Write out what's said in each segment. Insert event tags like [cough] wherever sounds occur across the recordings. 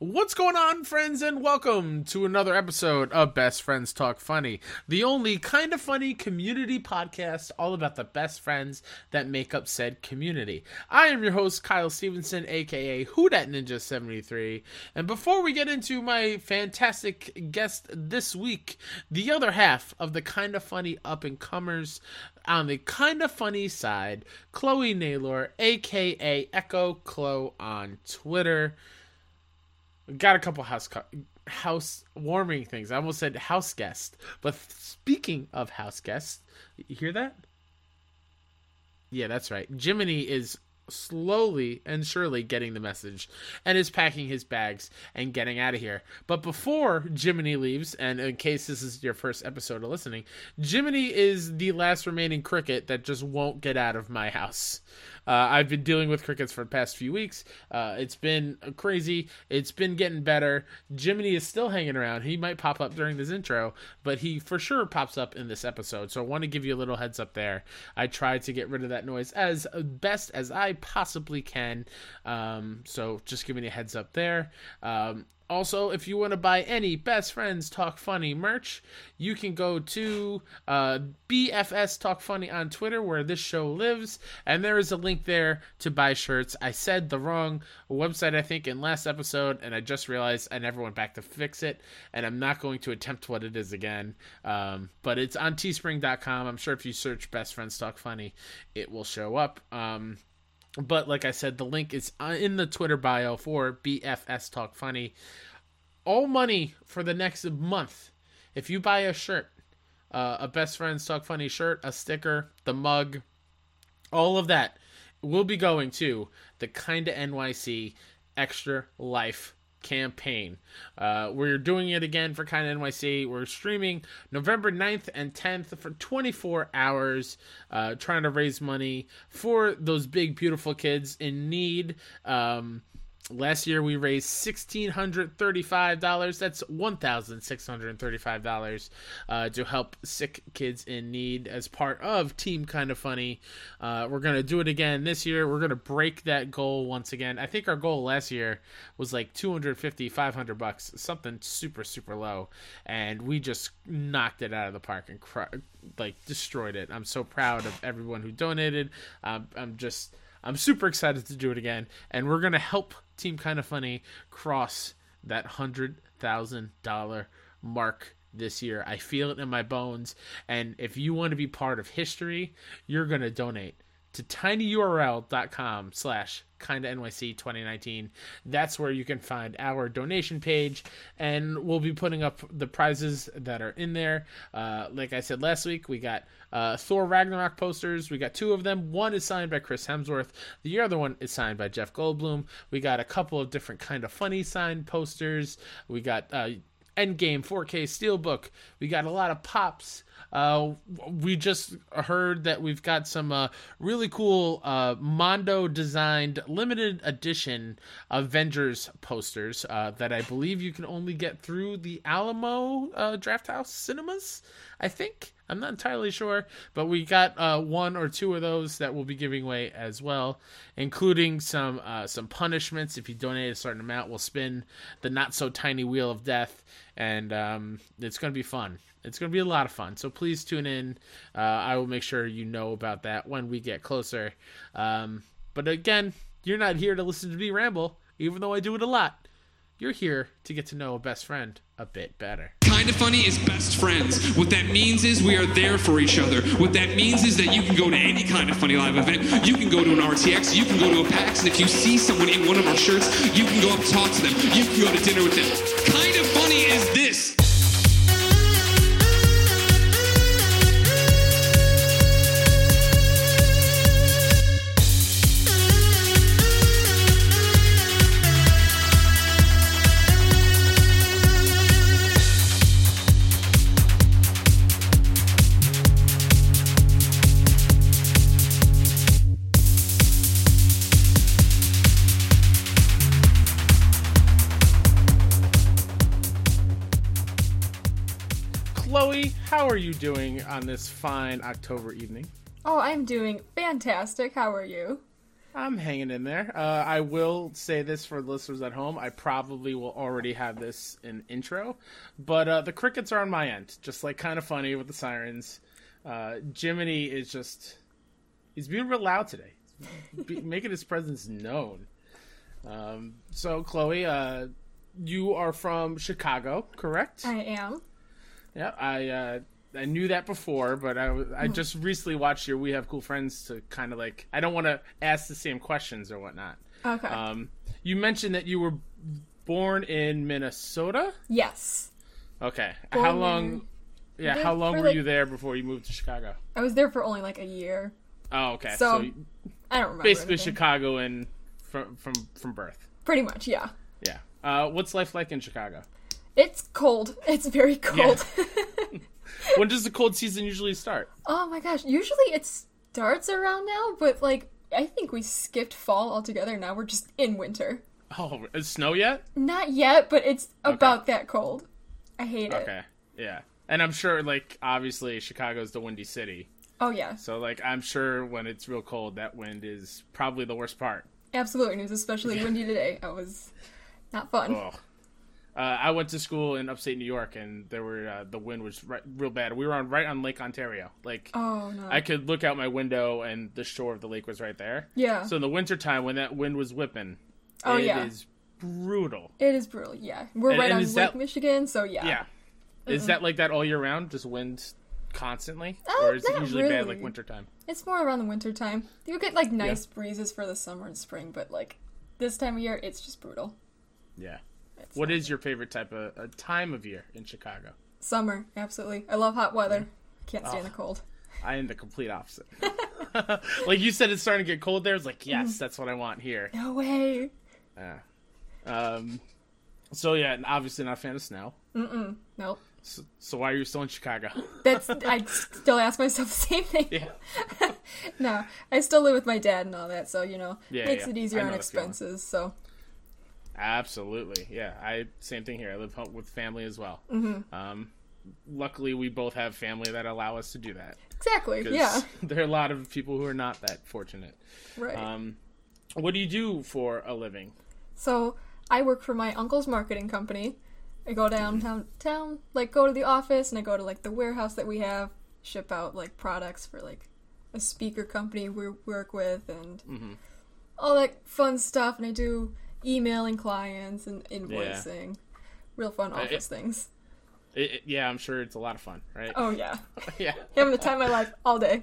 What's going on, friends, and welcome to another episode of Best Friends Talk Funny, the only kind of funny community podcast all about the best friends that make up said community. I am your host, Kyle Stevenson, aka Who Dat Ninja 73. And before we get into my fantastic guest this week, the other half of the kind of funny up and comers on the kind of funny side, Chloe Naylor, aka Echo Chloe on Twitter got a couple house house warming things. I almost said house guest. But speaking of house guests, you hear that? Yeah, that's right. Jiminy is slowly and surely getting the message and is packing his bags and getting out of here. But before Jiminy leaves, and in case this is your first episode of listening, Jiminy is the last remaining cricket that just won't get out of my house. Uh, I've been dealing with crickets for the past few weeks. Uh, it's been crazy. It's been getting better. Jiminy is still hanging around. He might pop up during this intro, but he for sure pops up in this episode. So I want to give you a little heads up there. I tried to get rid of that noise as best as I possibly can. Um, so just giving you a heads up there. Um, also, if you want to buy any Best Friends Talk Funny merch, you can go to uh, BFS Talk Funny on Twitter, where this show lives, and there is a link there to buy shirts. I said the wrong website, I think, in last episode, and I just realized I never went back to fix it, and I'm not going to attempt what it is again. Um, but it's on teespring.com. I'm sure if you search Best Friends Talk Funny, it will show up. Um, but like I said, the link is uh, in the Twitter bio for BFS Talk Funny. All money for the next month. If you buy a shirt, uh, a Best Friends Talk Funny shirt, a sticker, the mug, all of that will be going to the Kinda NYC Extra Life campaign. Uh, we're doing it again for Kind of NYC. We're streaming November 9th and 10th for 24 hours, uh, trying to raise money for those big, beautiful kids in need. Um, Last year we raised sixteen hundred thirty-five dollars. That's one thousand six hundred thirty-five dollars uh, to help sick kids in need as part of Team Kind of Funny. Uh, we're gonna do it again this year. We're gonna break that goal once again. I think our goal last year was like 250, 500 bucks, something super super low, and we just knocked it out of the park and cr- like destroyed it. I'm so proud of everyone who donated. Um, I'm just I'm super excited to do it again, and we're gonna help Team Kind of Funny cross that hundred thousand dollar mark this year. I feel it in my bones, and if you want to be part of history, you're gonna donate to tinyurl.com slash kinda NYC 2019. That's where you can find our donation page, and we'll be putting up the prizes that are in there. Uh, like I said last week, we got uh, Thor Ragnarok posters. We got two of them. One is signed by Chris Hemsworth. The other one is signed by Jeff Goldblum. We got a couple of different kind of funny signed posters. We got uh, Endgame 4K Steelbook. We got a lot of pops. Uh, we just heard that we've got some uh, really cool uh, Mondo designed limited edition Avengers posters uh, that I believe you can only get through the Alamo uh, Drafthouse Cinemas. I think. I'm not entirely sure, but we got uh, one or two of those that we'll be giving away as well, including some uh, some punishments. If you donate a certain amount, we'll spin the not so tiny wheel of death, and um, it's going to be fun. It's going to be a lot of fun. So please tune in. Uh, I will make sure you know about that when we get closer. Um, but again, you're not here to listen to me ramble, even though I do it a lot. You're here to get to know a best friend a bit better. Kinda Funny is best friends. What that means is we are there for each other. What that means is that you can go to any kind of funny live event. You can go to an RTX, you can go to a PAX, and if you see someone in one of our shirts, you can go up and talk to them. You can go to dinner with them. You doing on this fine October evening? Oh, I'm doing fantastic. How are you? I'm hanging in there. Uh, I will say this for the listeners at home. I probably will already have this in intro, but uh, the crickets are on my end, just like kind of funny with the sirens. Uh, Jiminy is just he's being real loud today, Be- [laughs] making his presence known. Um, so Chloe, uh, you are from Chicago, correct? I am. Yeah, I uh, I knew that before, but I, I just recently watched your We Have Cool Friends to kind of like I don't want to ask the same questions or whatnot. Okay. Um, you mentioned that you were born in Minnesota. yes. Okay, Born how long? Yeah, how long were like- you there before you moved to Chicago? I was there for only like a year. Oh, okay. So, So, I don't remember. basically anything. Chicago and from from from birth. Pretty much, yeah. Yeah. Uh, what's life like in Chicago? It's cold. It's very cold. [laughs] [laughs] When does the cold season usually start? oh my gosh. Usually it starts around now, but like I think we skipped fall altogether. Now we're just in winter. Oh, is snow yet? Not yet, but it's about that cold. I hate it. Okay. Yeah. And I'm sure, like, obviously, Chicago's the windy city. Oh yeah, So, like, I'm sure when it's real cold, that wind is probably the worst part. absolutely. And it was especially windy today. I was not fun. Oh. Uh, I went to school in upstate New York, and there were uh, the wind was right, real bad. We were on right on Lake Ontario. Like, Oh no. I could look out my window, and the shore of the lake was right there. yeah. So in the wintertime, when that wind was whipping, Oh, it yeah. is brutal. it is brutal. Yeah. We're And- right and on Lake that- Michigan, so yeah. Yeah. Is that like that all year round? Just wind constantly, Uh, or is it usually bad like really. wintertime? It's more around the winter time. You get like nice breezes for the summer and spring, but like this time of year, it's just brutal. Yeah. It's What not- your favorite type of uh, time of year in Chicago? summer? Absolutely, I love hot weather. Can't stand Oh. the cold. I am the complete opposite. [laughs] [laughs] like you said, it's starting to get cold there. It's like, yes, Mm-hmm. that's what I want here. No way. Yeah. Um. So yeah, obviously not a fan of snow. Nope. So, so why are you still in Chicago? [laughs] That's I still ask myself the same thing. yeah. No, I still live with my dad and all that, so you know, Yeah, makes yeah. it easier on the feeling. expenses. So Absolutely. Yeah. I same thing here. I live home with family as well. Mm-hmm. Um. Luckily, we both have family that allow us to do that. Exactly. yeah, [laughs] There are a lot of people who are not that fortunate. right. Um. What do you do for a living? So I work for my uncle's marketing company. I go downtown, town, like go to the office, and I go to like the warehouse that we have, ship out like products for like a speaker company we work with, and Mm-hmm. all that fun stuff. And I do emailing clients and invoicing, real fun office things. It, it- yeah, I'm sure it's a lot of fun, right? Oh yeah, [laughs] yeah. [laughs] having the time of my life all day.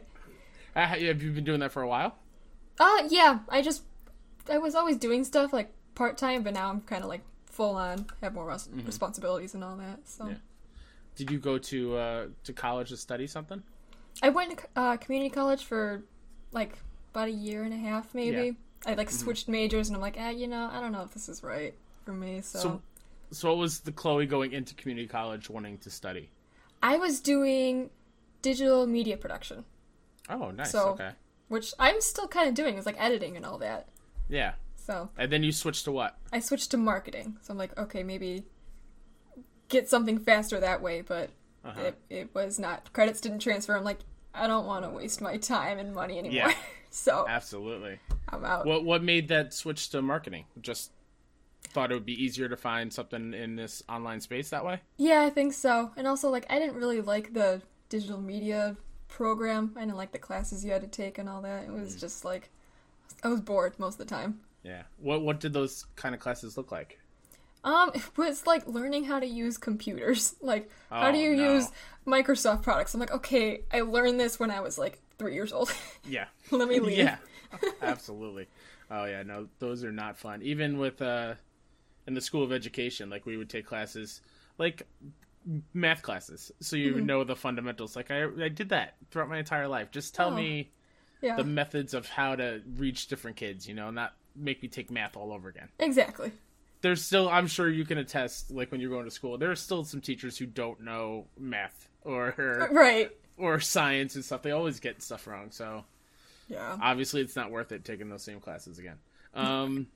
Uh, have you been doing that for a while? Uh yeah, I just I was always doing stuff like part time, but now I'm kind of like full on, have more res- responsibilities and all that. So. Mm-hmm. Yeah. Did you go to uh, to college to study something? I went to uh, community college for like about a year and a half, maybe. Mm-hmm. I like switched majors, and I'm like, ah, you know, I don't know if this is right for me. So, So, so what was the Chloe going into community college wanting to study? I was doing digital media production, Oh, nice. So- okay. which I'm still kind of doing. It's like editing and all that. Yeah. So And then you switched to what? I switched to marketing. So I'm like, okay, maybe get something faster that way. But Uh-huh. it it was not. Credits didn't transfer. I'm like, I don't want to waste my time and money anymore. Yeah. [laughs] so Absolutely. I'm out. What what made that switch to marketing? Just thought it would be easier to find something in this online space that way. Yeah, I think so. And also, like, I didn't really like the digital media program. I didn't like the classes you had to take and all that. It Mm. was just like, I was bored most of the time. Yeah. What what did those kind of classes look like? Um, [laughs] it was like learning how to use computers. [laughs] Like, how do Oh, you no. use Microsoft products? I'm like, okay, I learned this when I was like three years old. [laughs] Yeah. Let me leave. Yeah. Absolutely. Oh yeah, no, those are not fun. Even with uh in the school of education, like we would take classes like math classes. So you Mm-hmm. know the fundamentals. Like I I did that throughout my entire life. Just tell Oh. me Yeah, the methods of how to reach different kids, you know, not make me take math all over again. exactly. There's still I'm sure you can attest like when you're going to school, there are still some teachers who don't know math or [laughs] Right. or science and stuff. They always get stuff wrong. So Yeah. obviously it's not worth it taking those same classes again. Um,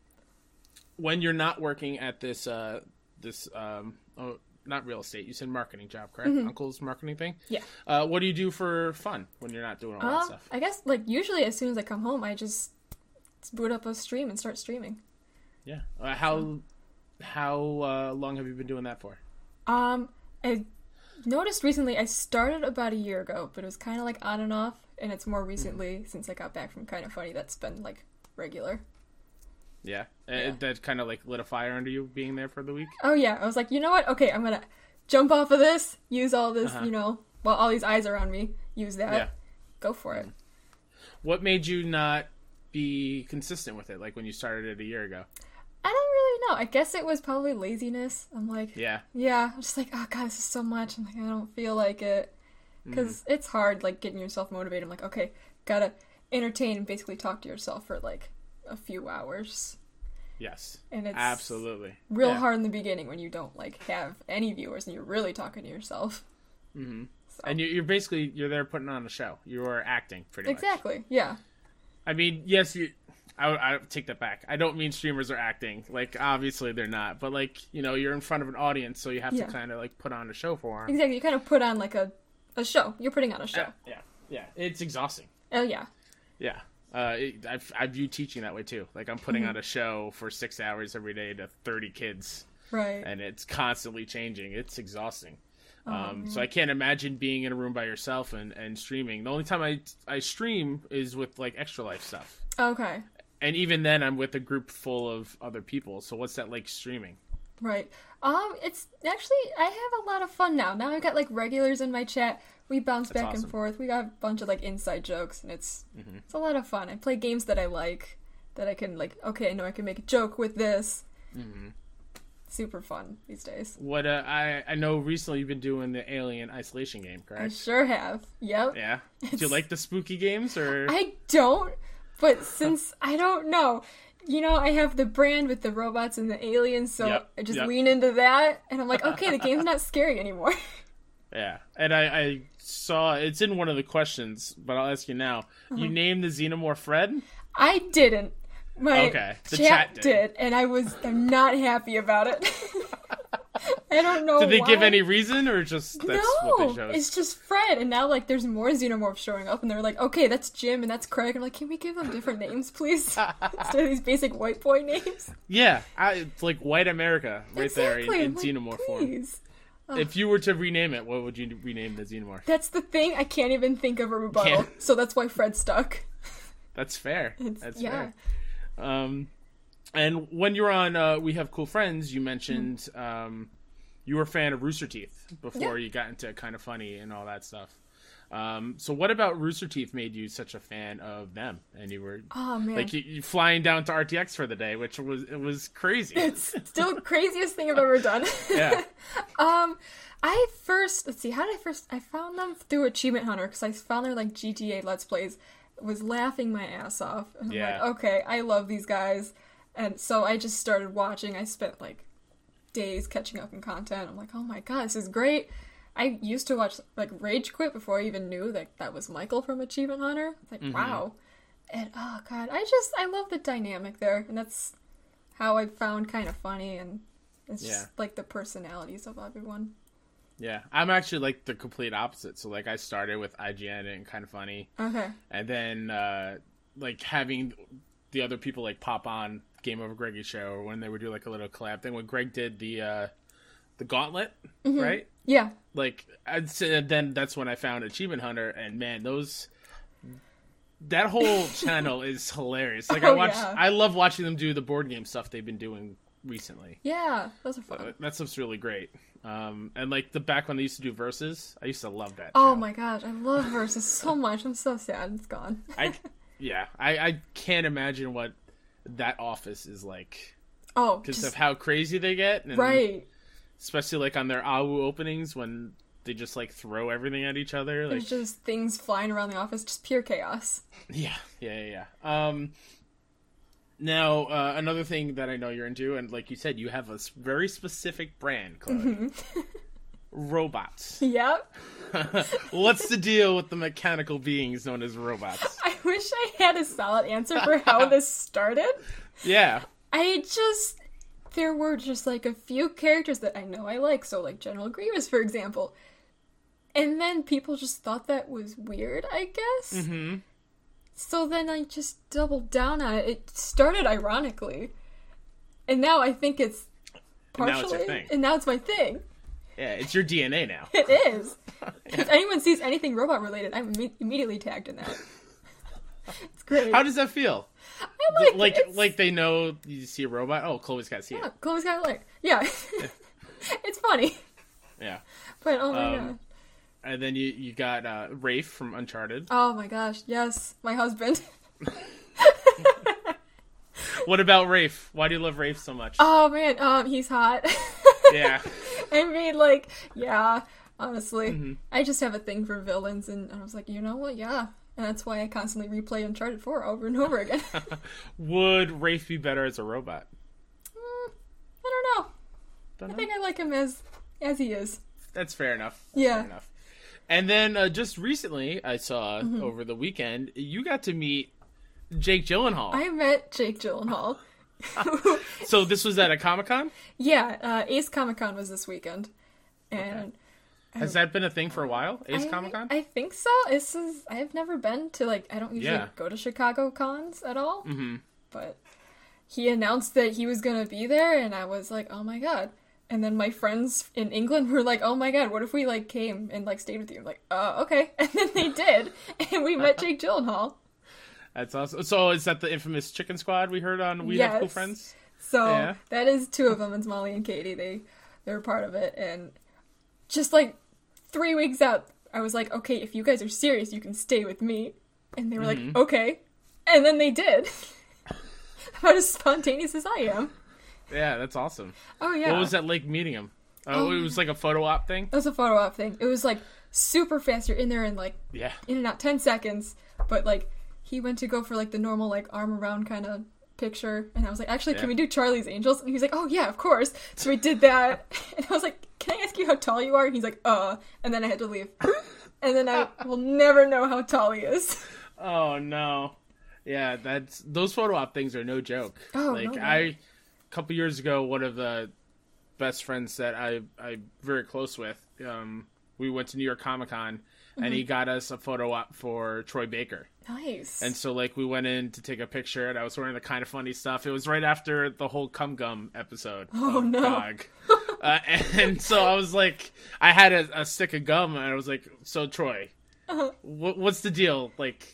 [laughs] when you're not working at this uh, this um, oh, not real estate, you said marketing job, correct? Uncle's marketing thing. Mm-hmm. Yeah. Uh, what do you do for fun when you're not doing all that Uh, stuff? I guess like usually as soon as I come home, I just boot up a stream and start streaming. Yeah. Uh, how how uh, long have you been doing that for? Um, I noticed recently I started about a year ago, but it was kind of like on and off, and it's more recently since I got back from Kind of Funny that's been like regular. Yeah. Uh, Yeah. that kind of like lit a fire under you being there for the week. Oh yeah, I was like, you know what? Okay, I'm gonna jump off of this, use all this, Uh-huh. you know, while all these eyes are on me, use that, Yeah. go for it. What made you not be consistent with it? Like when you started it a year ago. I don't really know. I guess it was probably laziness. I'm like, Yeah. yeah, I'm just like, oh god, this is so much. I'm like, I don't feel like it because it's hard, like getting yourself motivated. I'm like, okay, gotta entertain and basically talk to yourself for like a few hours, Yes. and it's Absolutely. real Yeah. hard in the beginning when you don't like have any viewers and you're really talking to yourself. Mhm. So- And you- you're basically you're there putting on a show. You are acting pretty much. exactly, yeah, I mean, yes, you. I, I take that back. I don't mean streamers are acting. Like obviously they're not, but like you know you're in front of an audience, so you have Yeah. to kind of like put on a show for them. exactly. You kind of put on like a a show. You're putting on a show. Yeah, yeah, yeah. It's exhausting. Oh yeah, Yeah. Uh, it, I've, I view teaching that way too. Like I'm putting Mm-hmm. on a show for six hours every day to 30 kids, right. and it's constantly changing. It's exhausting. Oh, Um, so I can't imagine being in a room by yourself and, and streaming. The only time I I stream is with like extra life stuff, Okay. And even then I'm with a group full of other people. So what's that like streaming? Right. Um, it's actually I have a lot of fun now. Now I've got like regulars in my chat. We bounce That's back awesome. and forth. We got a bunch of like inside jokes, and it's it's a lot of fun. I play games that I like, that I can like. Okay, I know I can make a joke with this. Super fun these days. What uh, I I know recently you've been doing the Alien Isolation game, correct? I sure have. Yep. Yeah. Do you like the spooky games or? I don't, but since I don't know, you know, I have the brand with the robots and the aliens, so Yep, I just yep. lean into that, and I'm like, [laughs] okay, the game's not scary anymore. [laughs] Yeah, and I, I saw it's in one of the questions, but I'll ask you now. Uh-huh. You named the xenomorph Fred. I didn't. My Okay, the chat, chat did. did. and I was I'm not happy about it. [laughs] I don't know. Did they give any reason, or just that's what no, it's just Fred, and now like there's more xenomorphs showing up, and they're like, okay, that's Jim and that's Craig. I'm like, can we give them different names, please, [laughs] instead of these basic white boy names? Yeah, I, it's like White America right exactly. there in, in like, xenomorph form. please. If you were to rename it, what would you rename the xenomorph? That's the thing. I can't even think of a rebuttal, so that's why Fred's stuck. That's fair. [laughs] It's, That's yeah. fair. Um, and when you're on uh, We Have Cool Friends, you mentioned um, you were a fan of Rooster Teeth before Yeah. you got into kind of funny and all that stuff. Um, so what about Rooster Teeth made you such a fan of them? And you were Oh man, like you, you flying down to RTX for the day, which was it was crazy. [laughs] it's still the craziest thing I've ever done. yeah. [laughs] Um, I first let's see, how did I first? I found them through Achievement Hunter because I found their like GTA Let's Plays. Was laughing my ass off. And I'm Yeah. like, okay, I love these guys, and so I just started watching. I spent like days catching up in content. I'm like, oh my god, this is great. I used to watch like Rage Quit before I even knew that that was Michael from Achievement Hunter. Like, wow. And oh god, I just I love the dynamic there, and that's how I found kind of funny, and it's Yeah. just like the personalities of everyone. Yeah. I'm actually like the complete opposite. So like I started with IGN and kind of funny. Okay. and then uh like having the other people like pop on Game Over Greggy show or when they would do like a little collab thing when Greg did the uh the gauntlet, Mm-hmm. right? Yeah. Like I'd say then that's when I found Achievement Hunter and man those that whole [laughs] channel is hilarious. Like I Oh, watch yeah. I love watching them do the board game stuff they've been doing recently. Yeah. Those are fun. Uh, That stuff's really great. Um and like the back when they used to do verses, I used to love that. oh show. my gosh, I love verses so much. I'm so sad it's gone. I [laughs] yeah, I I can't imagine what that office is like Oh, because just, of how crazy they get, and right. Especially like on their AWU openings when they just like throw everything at each other. Like There's just things flying around the office, just pure chaos. [laughs] yeah, yeah, yeah. yeah. Um, now uh, another thing that I know you're into, and like you said, you have a very specific brand, Chloe. Mm-hmm. [laughs] robots. Yep. [laughs] What's the deal with the mechanical beings known as robots? I wish I had a solid answer for how this started. [laughs] Yeah. I just there were just like a few characters that I know I like, so like General Grievous, for example. And then people just thought that was weird, I guess. Mm-hmm. So then I just doubled down on it. It started ironically, and now I think it's And now partially, it's and now it's my thing. Yeah, it's your DNA now. It is. [laughs] If anyone sees anything robot related, I'm imme- immediately tagged in that. [laughs] It's great. How does that feel? I like like it. like they know you see a robot. Oh, Chloe's got to see Yeah, it. Chloe's got to like yeah. [laughs] it's funny, Yeah. but oh my Um, god. And then you you got uh, Rafe from Uncharted. Oh my gosh, yes, my husband. [laughs] What about Rafe? Why do you love Rafe so much? Oh man, um, he's hot. yeah. I mean, like, yeah. Honestly, Mm-hmm. I just have a thing for villains, and I was like, you know what? Yeah, and that's why I constantly replay Uncharted Four over and over again. [laughs] Would Rafe be better as a robot? Mm, I don't know. Don't I know. think I like him as as he is. That's fair enough. That's Yeah. Fair enough. And then uh, just recently, I saw Mm-hmm. over the weekend, you got to meet Jake Gyllenhaal. I met Jake Gyllenhaal. [laughs] So this was at a Comic Con. [laughs] yeah, uh, Ace Comic Con was this weekend, and Has that been a thing for a while? Ace Comic Con. I think so. This is I've never been to like I don't usually Yeah. go to Chicago cons at all. Mm-hmm. But he announced that he was gonna be there, and I was like, oh my god. And then my friends in England were like, oh my god, what if we like came and like stayed with you? I'm like, uh, okay. [laughs] And then they did, and we met Jake Gyllenhaal. That's awesome. So is that the infamous Chicken Squad we heard on We Have Cool Friends? So Yeah. that is two of them. It's Molly and Katie. They they're part of it, and just like three weeks out, I was like, okay, if you guys are serious, you can stay with me. And they were Mm-hmm. like, okay, and then they did. [laughs] About as spontaneous as I am. Yeah, that's awesome. Oh yeah, What was that like meeting him? Oh, it was like a photo op thing. That was a photo op thing. It was like super fast. You're in there in like Yeah. in and out ten seconds. But like he went to go for like the normal like arm around kind of picture, and I was like, actually, Yeah. can we do Charlie's Angels? And he was like, oh yeah, of course. So we did that, [laughs] and I was like, can I ask you how tall you are? And he's like, uh, and then I had to leave, [laughs] and then I will never know how tall he is. Oh no. Yeah, that's those photo op things are no joke. Oh, like no I way. couple years ago one of the best friends that I I very close with, um, we went to New York Comic Con and Mm-hmm. he got us a photo op for Troy Baker. Nice. And so like we went in to take a picture and I was wearing the kind of funny stuff. It was right after the whole cum gum episode. Oh, no. Gog. Uh, and so I was like I had a, a stick of gum and I was like, So Troy, Uh-huh. what, what's the deal? Like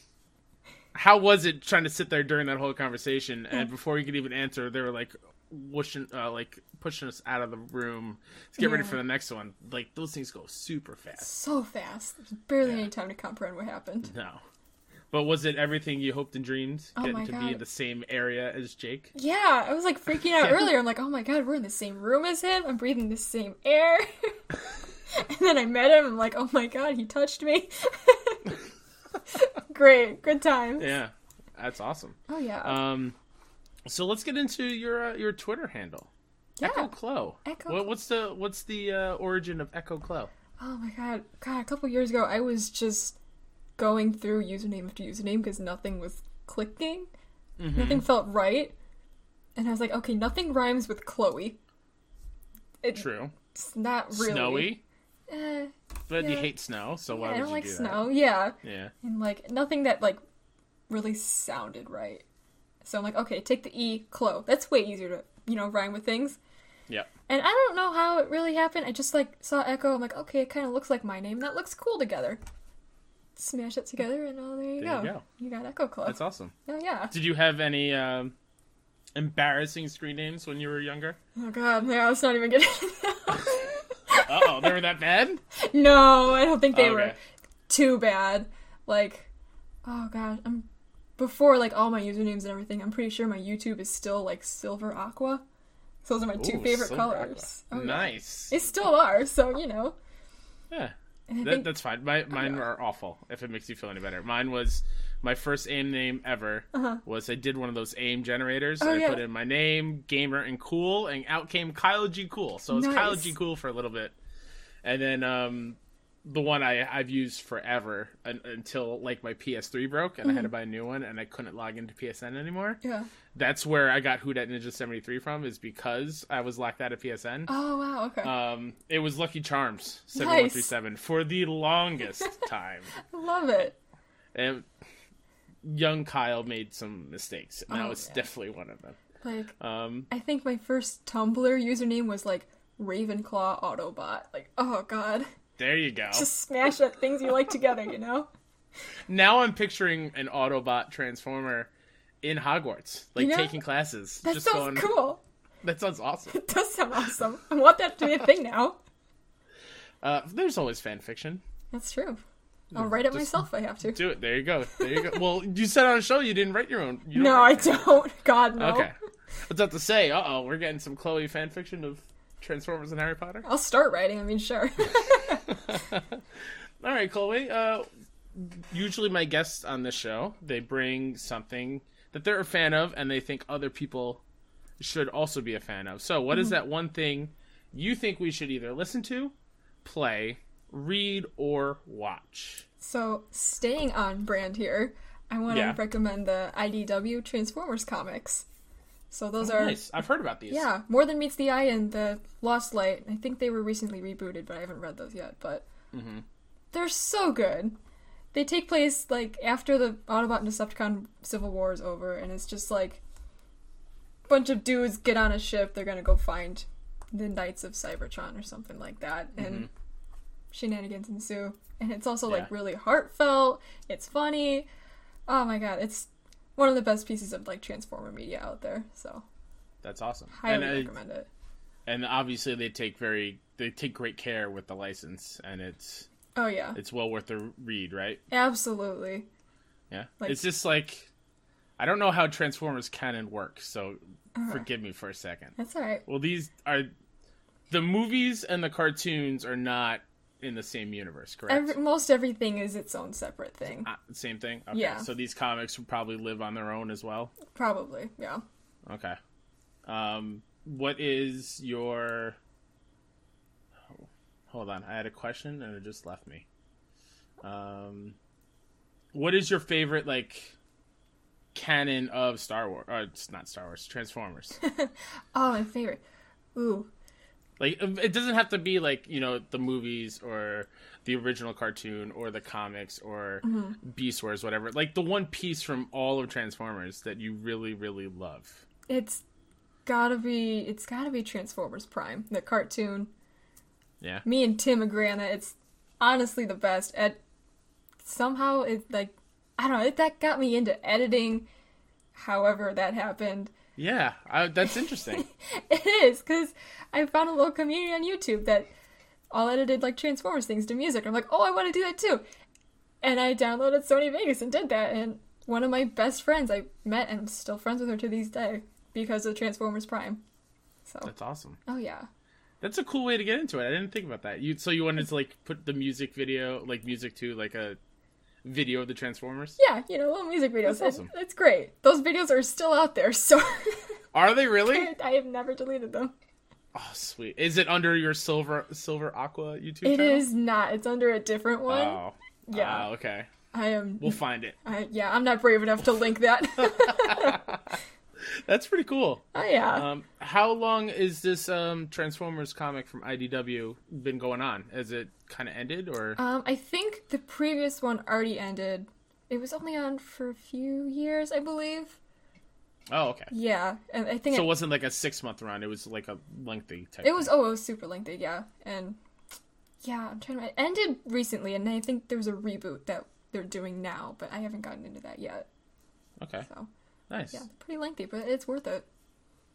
how was it trying to sit there during that whole conversation and before you could even answer they were like whooshing uh, like pushing us out of the room to get ready for the next one like those things go super fast so fast. There's barely any time to comprehend what happened. no but was it everything you hoped and dreamed Oh getting my to be in the same area as jake Yeah, I was like freaking out [laughs] earlier. I'm like, oh my god, we're in the same room as him. I'm breathing the same air. [laughs] and then I met him. I'm like, oh my god, he touched me. [laughs] Great, good times. yeah that's awesome Oh yeah. um so let's get into your uh, your twitter handle yeah. echo clo Echo what, what's the what's the uh, origin of echo clo Oh my god, god. A couple years ago, I was just going through username after username because nothing was clicking. Mm-hmm. Nothing felt right. And I was like, okay, nothing rhymes with Chloe. It's true It's not really snowy Eh, but you hate snow so why I would don't you like do snow. Yeah. yeah and like nothing that like really sounded right. So I'm like, okay, take the E, Chloe. That's way easier to you know rhyme with things. Yeah. And I don't know how it really happened. I just like saw Echo. I'm like, okay, it kind of looks like my name. That looks cool together. Smash it together, and oh, there you There go. you go. You got Echo Clo. That's awesome. Oh yeah. Did you have any um, embarrassing screen names when you were younger? Oh god, yeah, let's not even get into. Uh oh, they were that bad? no, I don't think they Okay. were too bad. Like, oh god, I'm before like all my usernames and everything. I'm pretty sure my YouTube is still like Silver Aqua. So those are my two favorite colors. Oh, yeah. nice. They still are, so you know. Yeah, I that, that's fine. My, mine are awful. If it makes you feel any better, mine was my first AIM name ever. Was I did one of those AIM generators. Uh-huh. Oh, I yeah. put in my name, gamer, and cool, and out came Kyle G Cool. So it was Kyle G Cool for a little bit, and then um, the one I I've used forever un, until like my PS3 broke and I had Mm-hmm. to buy a new one, and I couldn't log into PSN anymore. yeah. That's where I got Who Dat Ninja 73 from, is because I was locked out of PSN. Oh wow. Okay. Um, it was Lucky Charms 7137 for the longest [laughs] time. I love it. And young Kyle made some mistakes, and that Oh, was yeah. definitely one of them. Like, Um, I think my first Tumblr username was like Ravenclaw Autobot. Like, oh god. There you go. Just smash up things you like together, you know? Now I'm picturing an Autobot transformer in Hogwarts, like You know, taking classes. That just sounds going. cool. That sounds awesome. [laughs] It does sound awesome. I want that to be a thing now. Uh, there's always fan fiction. That's true. I'll write it just myself if I have to. Do it. There you go. There you go. well, you said on a show you didn't write your own. You [laughs] No, I don't. God, no. Okay. I was about to say, uh oh, we're getting some Chloe fan fiction of Transformers and Harry Potter. I'll start writing, I mean, sure. [laughs] [laughs] All right, Chloe. Uh, usually my guests on this show they bring something that they're a fan of and they think other people should also be a fan of. So, what is that one thing you think we should either listen to, play, read, or watch? so, staying on brand here, I want to Yeah. recommend the IDW Transformers comics. So, those are. Nice. I've heard about these. Yeah, More Than Meets the Eye and the Lost Light. I think they were recently rebooted, but I haven't read those yet. But Mm-hmm. they're so good. They take place like after the Autobot and Decepticon Civil War is over, and it's just like a bunch of dudes get on a ship. They're gonna go find the Knights of Cybertron or something like that, and shenanigans ensue. And it's also Yeah. like really heartfelt. It's funny. Oh my god, it's one of the best pieces of like Transformer media out there. So That's awesome. highly and, uh, recommend it. and obviously they take very they take great care with the license and it's Oh yeah, it's well worth the read, right? absolutely. Yeah. Like- it's just like I don't know how Transformers canon works, so Uh-huh. forgive me for a second. That's all right. Well, these are the movies and the cartoons are not in the same universe, correct? Every, most everything is its own separate thing. Ah, same thing. Okay. Yeah. So these comics would probably live on their own as well. Probably, yeah. Okay. Um, what is your? oh, Hold on, I had a question and it just left me. Um, what is your favorite like canon of Star Wars? Or it's not Star Wars, Transformers. [laughs] Oh, my favorite. Ooh, like it doesn't have to be like you know the movies or the original cartoon or the comics or mm-hmm. Beast Wars, whatever. Like the one piece from all of Transformers that you really really love. it's gotta be. It's gotta be Transformers Prime, the cartoon. Yeah. Me and Tim agree on that. It's honestly the best. At somehow it like I don't know. It, that got me into editing. However, that happened. Yeah, I, that's interesting. [laughs] It is because I found a little community on YouTube that all edited like Transformers things to music. I'm like, oh, I want to do that too. And I downloaded Sony Vegas and did that. And one of my best friends I met and I'm still friends with her to this day because of Transformers Prime. So, that's awesome. oh yeah, That's a cool way to get into it. I didn't think about that. You so you wanted to like put the music video, like music to like a video of the Transformers. yeah, you know, little music videos. That's awesome. it's great. Those videos are still out there, so [laughs] Are they really? [laughs] I have never deleted them. Oh, sweet. Is it under your silver silver aqua YouTube It channel? is not. It's under a different oh. one. Oh. Yeah. Oh, okay. I am. We'll find it. I, yeah, I'm not brave enough to link that. [laughs] [laughs] That's pretty cool. oh yeah. Um, how long is this um, Transformers comic from IDW been going on? Has it kind of ended, or Um, I think the previous one already ended. It was only on for a few years, I believe. oh, okay. Yeah, and I think So it it, wasn't like a six month run. It was like a lengthy type. it was. Oh, it was super lengthy. Yeah, and yeah, I'm trying to. It ended recently, and I think there was a reboot that they're doing now, but I haven't gotten into that yet. Okay, So nice. yeah, pretty lengthy, but it's worth it.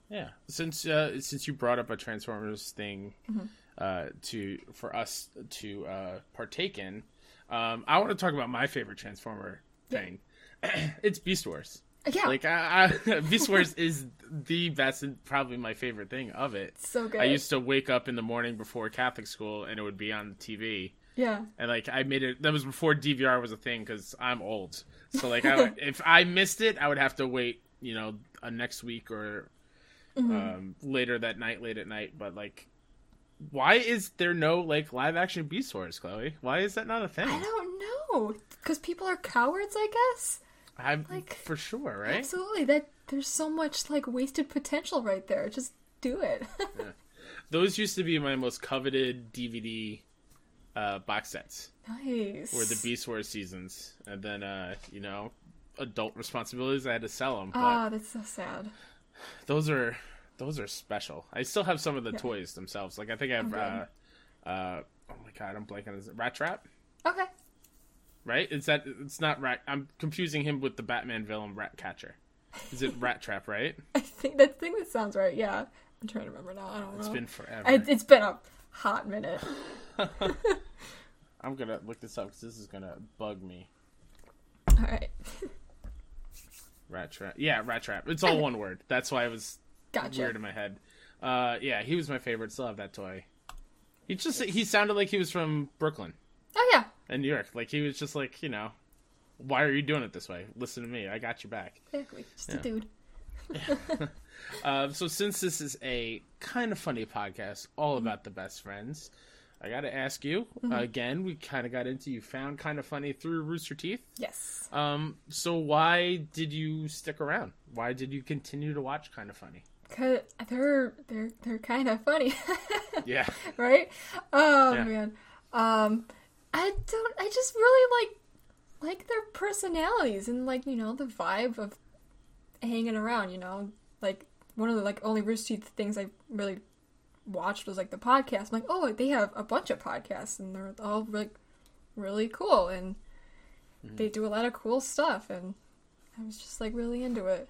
Yeah, since uh, since you brought up a Transformers thing Mm-hmm. uh, to for us to uh, partake in, um, I want to talk about my favorite Transformer thing. [clears throat] it's Beast Wars. Yeah, Like I, I, [laughs] Beast Wars is the best and probably my favorite thing of it. so good. I used to wake up in the morning before Catholic school and it would be on the TV. yeah, And like I made it that was before DVR was a thing because I'm old. So like I, if I missed it, I would have to wait, you know, a next week or Mm-hmm. um, later that night, late at night. But like, why is there no like live action Beast Wars, Chloe? Why is that not a thing? I don't know because people are cowards, I guess. I'm like- for sure, right? Absolutely, that there's so much like wasted potential right there. Just do it. [laughs] Those used to be my most coveted DVD uh, box sets. nice. were the Beast Wars seasons, and then uh, you know, adult responsibilities. I had to sell them, Ah, that's so sad. those are those are special. I still have some of the toys themselves. Like I think I have. Uh, uh, oh my god, I'm blanking. Is it Rat Trap? Okay. Right? Is that? It's not Rat. I'm confusing him with the Batman villain Rat Catcher. Is it Rat Trap? Right? [laughs] I think that thing that sounds right. Yeah. I'm trying to remember now. I don't know. It's been forever. It, it's been a hot minute. [laughs] I'm gonna look this up because this is gonna bug me. All right. Rat Trap. Yeah, Rat Trap. It's all one word. That's why it was Gotcha. weird in my head. Uh, yeah, he was my favorite. Still have that toy. He just he sounded like he was from Brooklyn Oh yeah. and New York. Like he was just like you know, why are you doing it this way? Listen to me. I got your back. Exactly. Just Yeah. a dude. [laughs] [laughs] Uh, so since this is a kind of funny podcast, all about the best friends, I got to ask you again. We kind of got into you found kind of funny through Rooster Teeth. Yes. Um, so why did you stick around? Why did you continue to watch Kind of Funny? Cause they're they're they're kind of funny, [laughs] Yeah, right? Oh Yeah. man. Um, I don't. I just really like like their personalities and like you know the vibe of hanging around. You know, like one of the like only Rooster Teeth things I really watched was like the podcast. I'm like, oh, they have a bunch of podcasts and they're all like really cool and they do a lot of cool stuff and I was just like really into it.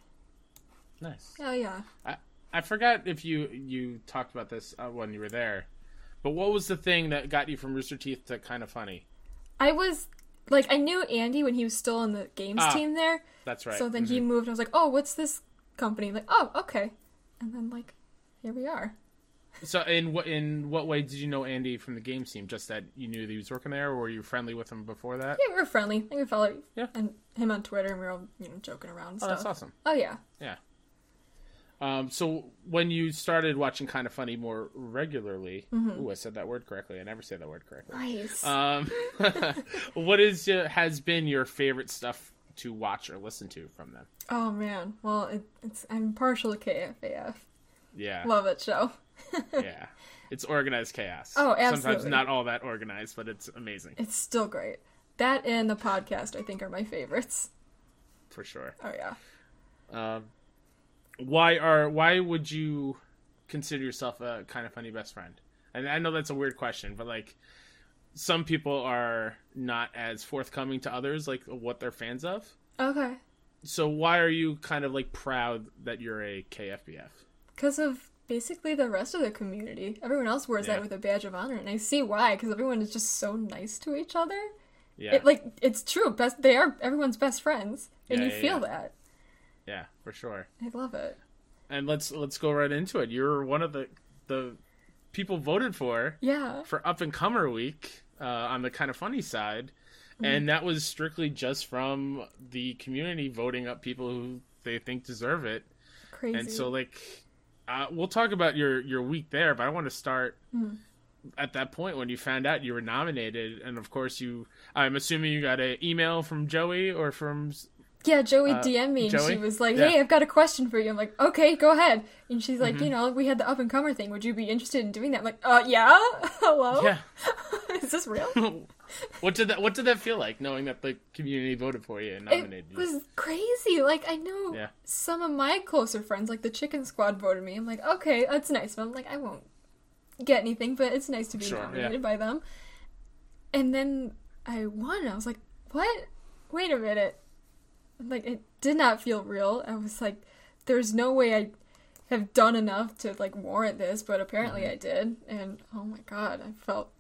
nice. Oh yeah. I, I forgot if you you talked about this uh, when you were there, but what was the thing that got you from Rooster Teeth to Kind of Funny? I was like I knew Andy when he was still on the games Ah, team there. That's right. So then he moved. I was like, oh, what's this company? Like, oh, okay. And then like, here we are. So in what in what way did you know Andy from the games team? Just that you knew that he was working there, or were you friendly with him before that? Yeah, we were friendly. I think we followed Yeah. and him on Twitter, and we were all you know joking around and Oh, stuff. that's awesome. Oh yeah. Yeah. Um, so when you started watching Kind of Funny more regularly, Mm-hmm. ooh, I said that word correctly. I never say that word correctly. Nice. Um, [laughs] what is has been your favorite stuff to watch or listen to from them? oh man. Well, it, it's I'm partial to KFAF. Yeah, Love it show. [laughs] yeah, it's organized chaos. Oh, absolutely. Sometimes not all that organized, but it's amazing It's still great. That and the podcast I think are my favorites. for sure. Oh yeah. Um, why are why would you consider yourself a kind of funny best friend? And I know that's a weird question, but like some people are not as forthcoming to others, like what they're fans of. Okay. So why are you kind of like proud that you're a KFBF? Because of basically the rest of the community. Everyone else wears Yeah. that with a badge of honor, and I see why. Because everyone is just so nice to each other. Yeah, It like it's true. Best they are everyone's best friends, and Yeah, you yeah, feel that. yeah, for sure. I love it. And let's let's go right into it. You're one of the the people voted for Yeah. for Up and Comer Week uh, on the kind of funny side, and that was strictly just from the community voting up people who they think deserve it. Crazy. And so, like, uh, we'll talk about your your week there, but I want to start at that point when you found out you were nominated, and of course you. I'm assuming you got an email from Joey or from. Yeah, Joey DM'd me and Joey? she was like, Yeah. Mm-hmm. "Hey, I've got a question for you." I'm like, "Okay, go ahead." And she's like, "You know, we had the up and comer thing. Would you be interested in doing that?" I'm like, "Uh, yeah. [laughs] Hello. Yeah. [laughs] Is this real?" [laughs] what did that What did that feel like, knowing that the community voted for you and nominated It you? It was crazy. Like I know Yeah. some of my closer friends, like the Chicken Squad, voted me. I'm like, okay, that's nice. But I'm like, I won't get anything, but it's nice to be Sure, yeah. nominated by them. And then I won. I was like, what? Wait a minute. Like it did not feel real. I was like, there's no way I have done enough to like warrant this, but apparently Mm-hmm. I did. And oh my god, I felt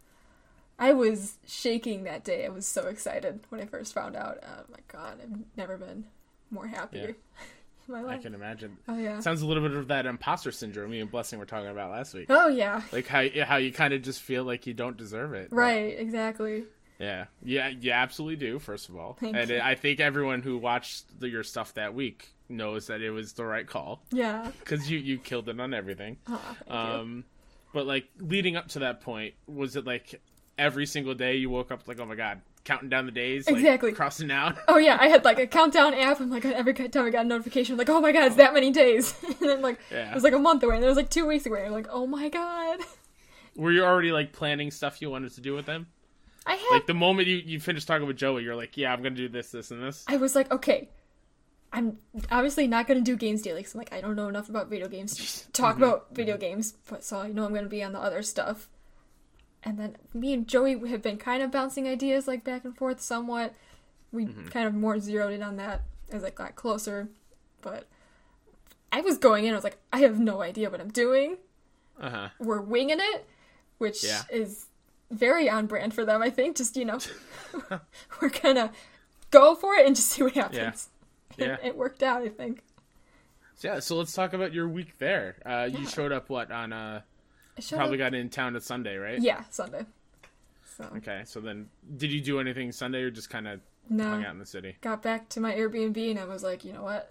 I was shaking that day. I was so excited when I first found out. Oh my god, I've never been more happy Yeah. [laughs] I can imagine. Oh yeah. Sounds a little bit of that imposter syndrome me and Blessing were talking about last week. Oh yeah. Like how how you kind of just feel like you don't deserve it. but- Right, exactly. Yeah, yeah, you absolutely do. First of all, Thank and you. I think everyone who watched the, your stuff that week knows that it was the right call Yeah. because you you killed it on everything. Oh, thank you. Um, but like leading up to that point, was it like every single day you woke up like, oh my god, counting down the days, like, Exactly. crossing out? Oh yeah, I had like a countdown app. I'm like every time I got a notification, I'm like, oh my god, it's that many days. [laughs] and then like Yeah. it was like a month away, and it was like two weeks away. I'm like, oh my god. Were you already like planning stuff you wanted to do with them? I had Like the moment you you finished talking with Joey, you're like, yeah, I'm gonna do this, this, and this. I was like, okay, I'm obviously not going to do games daily because I'm like, I don't know enough about video games to talk mm-hmm, about video mm-hmm. games, but so I know I'm going to be on the other stuff. And then me and Joey have been kind of bouncing ideas like back and forth somewhat. We mm-hmm. kind of more zeroed in on that as I got closer, but I was going in, I was like, I have no idea what I'm doing. Uh huh. We're winging it, which Yeah. is very on brand for them, I think. Just, you know, [laughs] we're gonna go for it and just see what happens. [laughs] Yeah. it worked out, I think. So, yeah. So let's talk about your week there. Uh, You showed up what on uh probably up- got in town to Sunday, right? Yeah, Sunday. So Okay. So then, did you do anything Sunday or just kind of no, hung out in the city? got back to my Airbnb and I was like, you know what?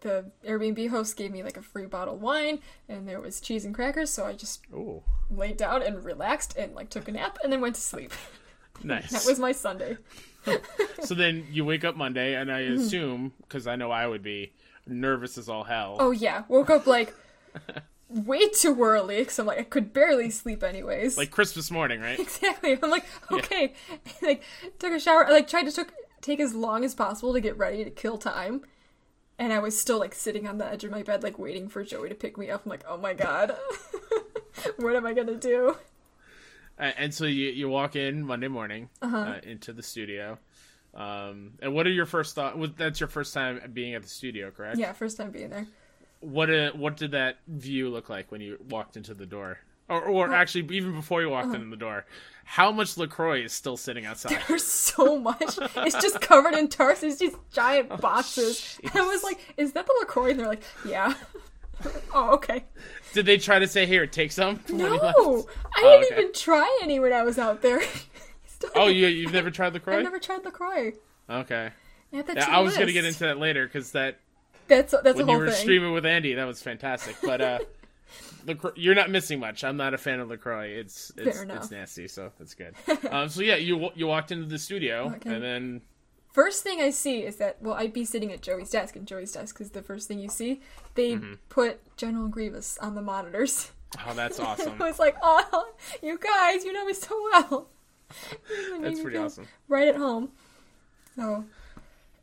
The Airbnb host gave me like a free bottle of wine and there was cheese and crackers, so I just Oh, laid down and relaxed and like took a nap and then went to sleep. [laughs] nice. That was my Sunday. [laughs] so then you wake up Monday, and I Mm-hmm. assume because I know I would be nervous as all hell. Oh yeah, woke up like [laughs] way too early because I'm like I could barely sleep anyways. Like Christmas morning, right? exactly. I'm like okay, like took a shower. I like tried to took take as long as possible to get ready to kill time, and I was still like sitting on the edge of my bed like waiting for Joey to pick me up. I'm like oh my god, [laughs] what am I gonna do? Uh, and so you you walk in Monday morning Uh-huh. uh, into the studio. Um, and what are your first thoughts? was- That's your first time being at the studio, correct? Yeah, first time being there. What uh, what did that view look like when you walked into the door? Or, or actually, even before you walked Uh-huh. in the door, how much Lacroix is still sitting outside? [laughs] There's so much. It's just covered in tarts. It's just giant boxes. and I was like, "Is that the Lacroix?" And they're like, "Yeah." [laughs] oh, okay. Did they try to say, "Here, take some"? [laughs] No. I Oh, didn't okay. even try any when I was out there. Oh, you you've never tried Lacroix? I've never tried Lacroix. Okay. That Yeah, I was gonna get into that later because that That's that's when a you were thing. streaming with Andy, that was fantastic. But uh, Lacroix, you're not missing much. I'm not a fan of Lacroix. It's it's, Fair it's nasty, so that's good. [laughs] um, so yeah, you you walked into the studio Okay. and then First thing I see is that well, I'd be sitting at Joey's desk, and Joey's desk is the first thing you see. They Mm-hmm. put General Grievous on the monitors. oh, that's [laughs] awesome. I was like, oh, you guys, you know me so well. [laughs] That's pretty awesome. Right at home. So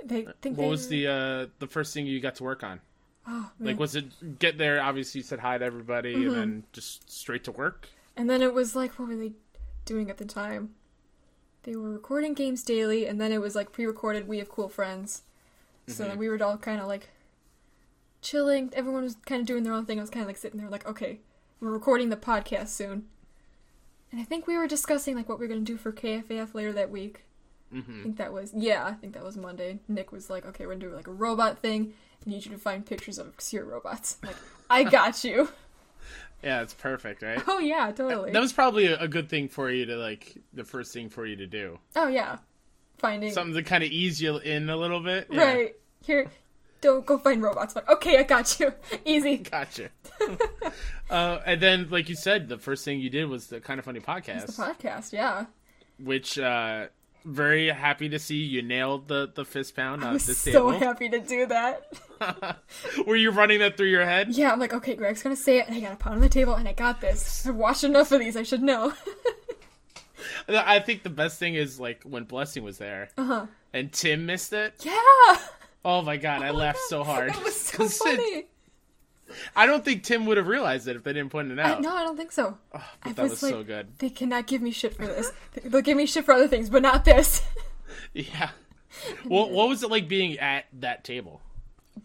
they think What they was the uh, the first thing you got to work on? Oh, Like, was it get there? Obviously, you said hi to everybody, Mm-hmm. and then just straight to work. And then it was like, what were they doing at the time? They were recording games daily, and then it was like pre-recorded. We have cool friends, so Mm-hmm. then we were all kind of like chilling. Everyone was kind of doing their own thing. I was kind of like sitting there, like, okay, we're recording the podcast soon. And I think we were discussing like what we are gonna do for KFAF later that week. I hmm think that was yeah, I think that was Monday. Nick was like, okay, we're gonna do like a robot thing. I need you to find pictures of Xer robots. I'm like, I got you. [laughs] Yeah, it's perfect, right? oh yeah, totally. That was probably a, good thing for you to like. The first thing for you to do, oh yeah, finding something to kind of ease you in a little bit. Yeah. Right. Here, don't go find robots. Like, okay, I got you. [laughs] Easy. [laughs] Gotcha. uh, and then, like you said, the first thing you did was the Kinda Funny podcast, The podcast, yeah. which uh, very happy to see you nailed the the fist pound I on was so table. happy to do that. [laughs] Were you running that through your head? Yeah, I'm like, okay, Greg's gonna say it, and I got a pound on the table, and I got this. I've watched enough of these, I should know. [laughs] I think the best thing is like when Blessing was there Uh huh. and Tim missed it. Yeah! Oh my god, I laughed so hard. That was so [laughs] it- funny. I don't think Tim would have realized it if they didn't point it I, out. no, I don't think so. I that was like, so good. They cannot give me shit for this. They'll give me shit for other things, but not this. [laughs] Yeah. [laughs] Well, what was it like being at that table?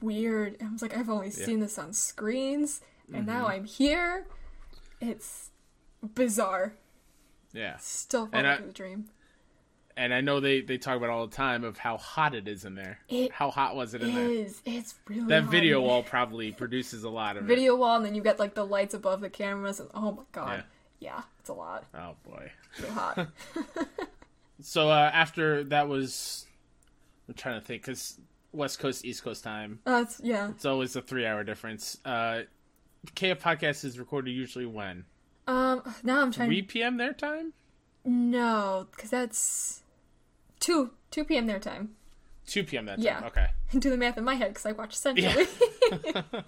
Weird. I was like, I've only seen this on screens, and now Mm-hmm. I'm here. It's bizarre. Yeah. Still falling I- the dream. And I know they, they talk about all the time of how hot it is in there. It how hot was it in there? is. It's It's really That video wall probably produces a lot of video wall, and then you get like the lights above the cameras, and oh my god, Yeah. yeah, it's a lot. Oh boy. So hot. [laughs] [laughs] So uh, after that was, I'm trying to think because West Coast East Coast time. uh, it's, yeah. It's always a three hour difference. Uh, KF podcast is recorded usually when Um. Now I'm trying. 3 p.m. their time, No, because that's two two p.m. their time. 2 p.m. that time. Yeah. Okay. [laughs] Do the math in my head because I watch Century. Yeah. [laughs]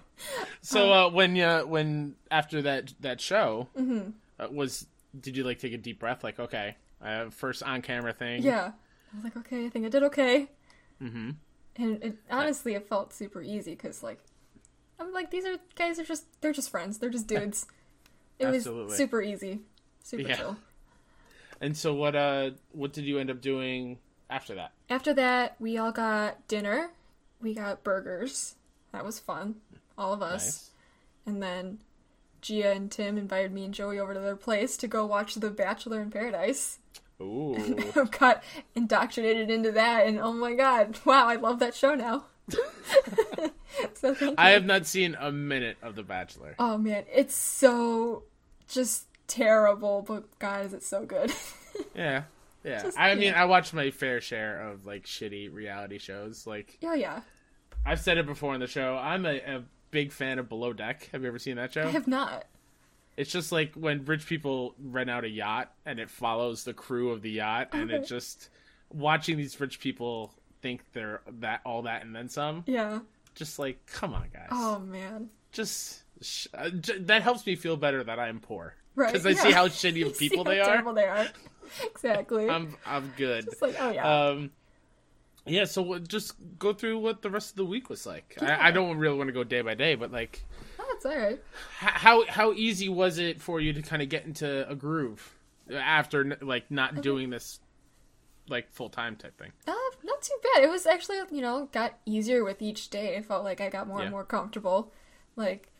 So uh, when uh, when after that that show Mm-hmm. uh, was, did you like take a deep breath? Like, okay, uh, first on camera thing. yeah. I was like, okay, I think I did okay. Mm-hmm. and it, honestly, it felt super easy because like I'm like these are guys are just they're just friends. They're just [laughs] dudes. It was super easy, super Yeah. chill. And so what uh what did you end up doing after that? After that, we all got dinner. We got burgers. That was fun. All of us. Nice. And then Gia and Tim invited me and Joey over to their place to go watch The Bachelor in Paradise. Ooh. [laughs] Got indoctrinated into that, and oh my god, wow, I love that show now. [laughs] so. I have not seen a minute of The Bachelor. Oh man, it's so just terrible, but God, is it so good? [laughs] Yeah. Yeah. Just- I mean, yeah. I watch my fair share of like shitty reality shows. Like yeah, yeah. I've said it before on the show. I'm a, a big fan of Below Deck. Have you ever seen that show? I have not. It's just like when rich people rent out a yacht and it follows the crew of the yacht and it just watching these rich people think they're that all that and then some. Yeah. Just like, come on, guys. Oh man. Just sh- uh, j- that helps me feel better that I'm poor Right. because I yeah. see how shitty [laughs] You of see people they are. Terrible they are. Exactly. I'm I'm good. it's like, oh yeah. Um, yeah. So just go through what the rest of the week was like. Yeah. I, I don't really want to go day by day, but like, oh, it's alright. how how easy was it for you to kind of get into a groove after like not doing this like full time type thing? Uh, not too bad. It was actually, you know, got easier with each day. I felt like I got more Yeah. and more comfortable. Like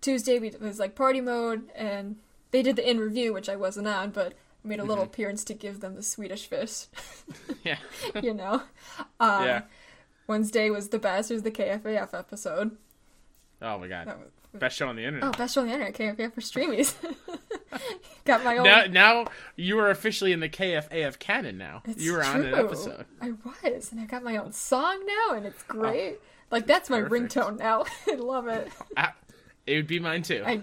Tuesday, we, it was like party mode, and they did the in review, which I wasn't on, but made a little appearance to give them the Swedish fish. [laughs] Yeah. [laughs] you know. Um, yeah. Wednesday was the best. It was the KFAF episode. Oh my god. Was, Best show on the internet. oh, best show on the internet. KFAF for streamies. [laughs] got my own. Now, now you are officially in the KFAF canon. Now It's you were on an episode. I was, and I got my own song now, and it's great. like that's my Oh, perfect. ringtone now. I love it. It would be mine too. I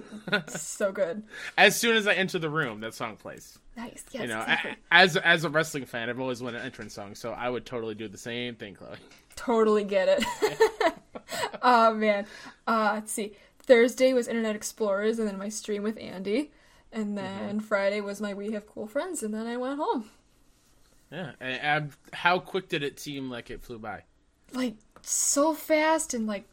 so good. [laughs] As soon as I enter the room, that song plays. Nice. Yes. you know, exactly. a- as as a wrestling fan, I've always wanted an entrance song, so I would totally do the same thing, Chloe. [laughs] totally get it. [laughs] oh man. Uh, let's see. Thursday was Internet Explorers, and then my stream with Andy, and then Friday was my We Have Cool Friends, and then I went home. Yeah, and, and how quick did it seem like it flew by? Like so fast and like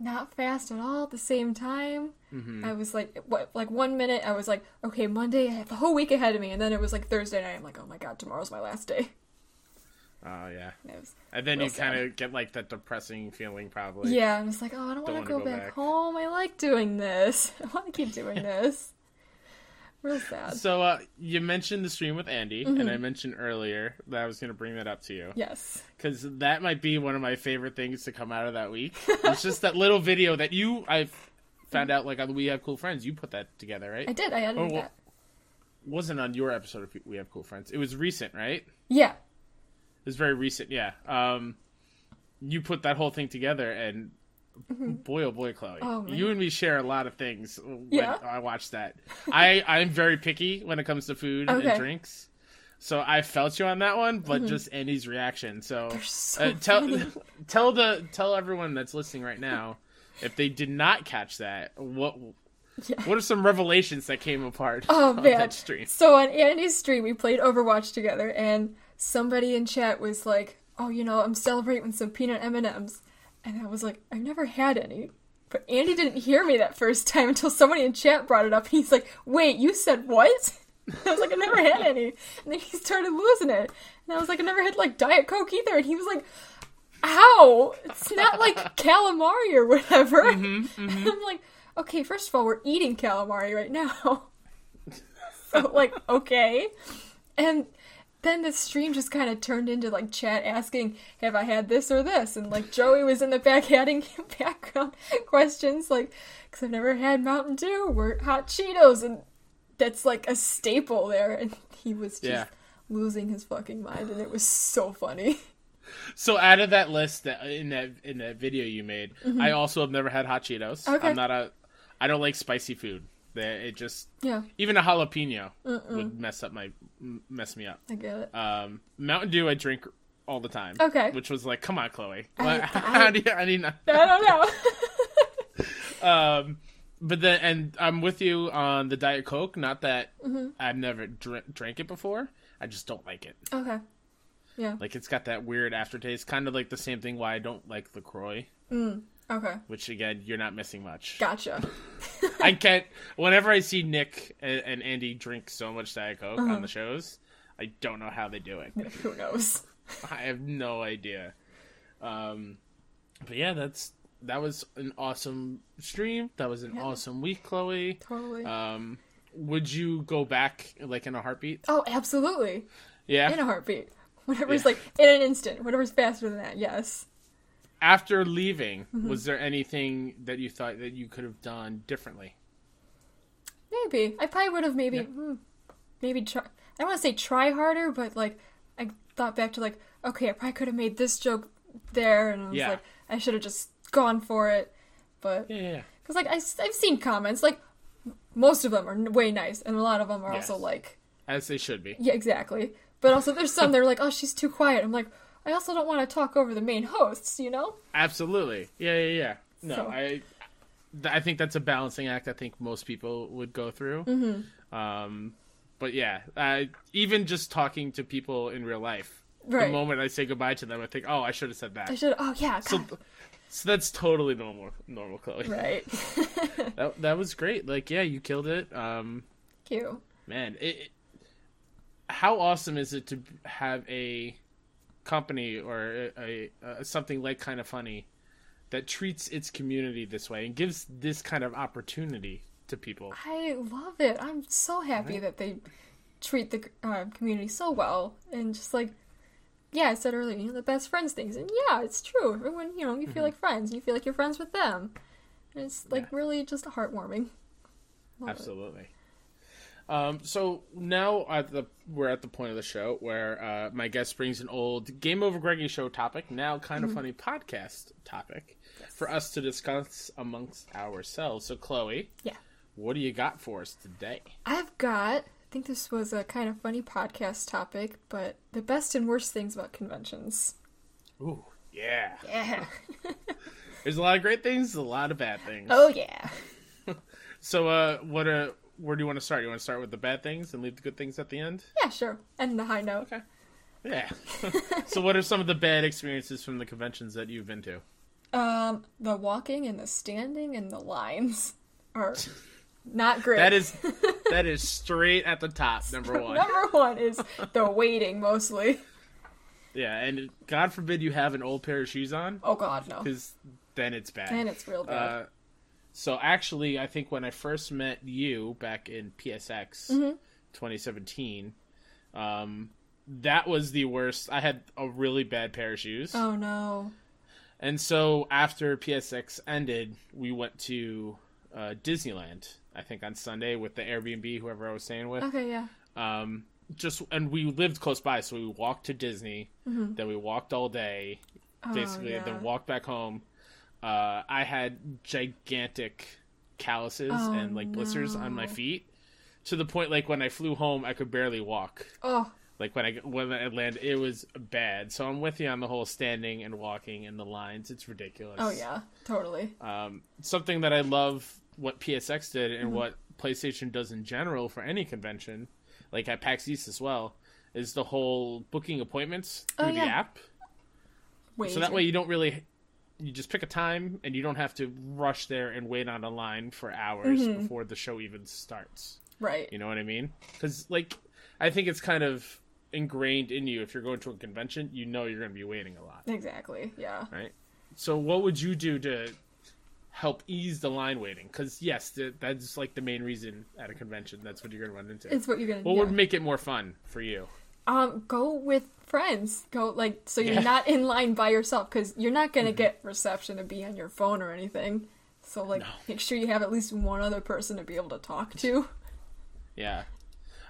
not fast at all at the same time. Mm-hmm. I was like, what? Like one minute, I was like, okay, Monday, I have the whole week ahead of me, and then it was like Thursday night. I'm like, oh my god, tomorrow's my last day. Oh yeah, It was, and then you kind of get like that depressing feeling, probably. yeah, I'm just like, oh, I don't, Don't want to go, go back, back. home. I like doing this. [laughs] I want to keep doing [laughs] this. Real sad. So uh, you mentioned the stream with Andy, and Mm-hmm. I mentioned earlier that I was going to bring that up to you Yes. because that might be one of my favorite things to come out of that week. [laughs] it's just that little video that you I found out like on We Have Cool Friends. You put that together, right? I did. I edited Oh, well- that. wasn't on your episode of We Have Cool Friends. It was recent, right? Yeah. It was very recent, yeah. Um, you put that whole thing together, and boy, oh boy, Chloe, Oh, you and me share a lot of things. When Yeah. I watch that. [laughs] I I'm very picky when it comes to food Okay. and drinks, so I felt you on that one. But just Andy's reaction. So, Mm-hmm. so uh, tell [laughs] tell the tell everyone that's listening right now. If they did not catch that, what Yeah. what are some revelations that came apart Oh on man. that stream? So on Andy's stream, we played Overwatch together, and somebody in chat was like, "Oh, you know, I'm celebrating some peanut M and M's," and I was like, "I've never had any." But Andy didn't hear me that first time [laughs] until somebody in chat brought it up. He's like, "Wait, you said what?" [laughs] I was like, "I never had any," and then he started losing it, and I was like, "I never had like Diet Coke either," and he was like. How? It's not like [laughs] calamari or whatever. Mm-hmm, and mm-hmm. I'm like, okay, first of all, we're eating calamari right now. so like okay and then the stream just kind of turned into like chat asking have i had this or this and like joey was in the back [laughs] adding [laughs] background questions like because i've never had mountain dew or hot cheetos and that's like a staple there and he was just Yeah. losing his fucking mind and it was so funny [laughs] So out of that list that in that in that video you made, I also have never had hot Cheetos. Mm-hmm. Okay. I'm not a I don't like spicy food. That it just yeah even a jalapeno would mess up my mess me up. i get it Um, Mountain Dew I drink all the time. Okay. Which was like, come on, Chloe. I- What- I- [laughs] how do you, I mean, i don't know [laughs] [laughs] um, but then and I'm with you on the Diet Coke. Not that Mm-hmm. I've never dr- drank it before. I just don't like it. okay Yeah. Like it's got that weird aftertaste, kind of like the same thing why I don't like Lacroix. Okay. Which again, you're not missing much. Gotcha. [laughs] I can't. Whenever I see Nick and, and Andy drink so much Diet Coke Uh-huh. on the shows, I don't know how they do it. [laughs] Who knows? [laughs] I have no idea. Um, but yeah, that's that was an awesome stream. That was an Yeah. awesome week, Chloe. Totally. Um, would you go back like in a heartbeat? oh, absolutely. Yeah. In a heartbeat. Whatever's Yeah. like in an instant. Whatever's faster than that. Yes. After leaving, Mm-hmm. was there anything that you thought that you could have done differently? Maybe. I probably would have maybe Yeah. hmm, maybe try I don't want to say try harder, but like I thought back to like, okay, I probably could have made this joke there and I was Yeah. like I should have just gone for it. But Yeah, cuz like I have seen comments like most of them are way nice and a lot of them are also like as they should be. yeah, exactly. But also there's some they're like, "Oh, she's too quiet." I'm like, I also don't want to talk over the main hosts, you know? Absolutely. Yeah, yeah, yeah. No, So- I, th- I think that's a balancing act. I think most people would go through. Mm-hmm. Um, but yeah, uh, even just talking to people in real life, Right. the moment I say goodbye to them, I think, oh, I should have said that. I should Oh, yeah. so, so that's totally normal, normal, Chloe. right. [laughs] That that was great. Like, yeah, you killed it. Um, Cute. man, it, it- how awesome is it to have a company or a, a, something like Kinda Funny that treats its community this way and gives this kind of opportunity to people. I love it. I'm so happy that they treat the uh, community so well and just like yeah, I said earlier, you know, the best friends things, and yeah, it's true. Everyone, you know, you feel like friends, you feel like you're friends with them. And it's like Yeah. really just heartwarming. Love it. Um, so now at the we're at the point of the show where uh, my guest brings an old Game Over Greggy show topic, now Kinda Funny podcast topic, for us to discuss amongst ourselves. So Chloe, Yeah. what do you got for us today? I've got. I think this was a Kinda Funny podcast topic, but the best and worst things about conventions. Ooh, yeah. Yeah. [laughs] There's a lot of great things, a lot of bad things. oh yeah. [laughs] So, uh, what uh, where do you want to start? You want to start with the bad things and leave the good things at the end? Yeah, sure. And the high note. Okay. Yeah. [laughs] so, what are some of the bad experiences from the conventions that you've been to? Um, the walking and the standing and the lines are not great. That is [laughs] that is straight at the top, number one. Number one is the waiting mostly. Yeah, and God forbid you have an old pair of shoes on, Oh god, no. because then it's bad. And it's real bad. Uh, so actually, I think when I first met you back in PSX Mm-hmm. 2017, um, that was the worst. I had a really bad pair of shoes, oh no. and so after PSX ended, we went to uh, Disneyland. I think on Sunday with the Airbnb, whoever I was staying with. Okay, yeah. Um, just and we lived close by, so we walked to Disney. Then we walked all day, basically, Mm-hmm. Oh, yeah. and then walked back home. Uh, I had gigantic calluses Oh, and like blisters on my feet, to the point like when I flew home, I could barely walk. Oh, Like when I when I landed, it was bad. So I'm with you on the whole standing and walking and the lines. It's ridiculous. oh yeah, totally. Um, something that I love what PSX did and Mm-hmm. what PlayStation does in general for any convention, like at PAX East as well, is the whole booking appointments through Oh, the app. Wait. So that way you don't really you just pick a time and you don't have to rush there and wait on a line for hours Mm-hmm. before the show even starts. Right. You know what I mean? Cuz like I think it's kind of ingrained in you if you're going to a convention, you know you're going to be waiting a lot, Exactly. Yeah. right? So what would you do to help ease the line waiting? Cuz yes, th- that's like the main reason at a convention that's what you're going to run into. It's what you're gonna what yeah. would make it more fun for you? Um, go with friends. Go like so you're Yeah. Mm-hmm. not in line by yourself because you're not gonna get reception to be on your phone or anything. So like, make sure you have at least one other person to be able to talk to. Yeah.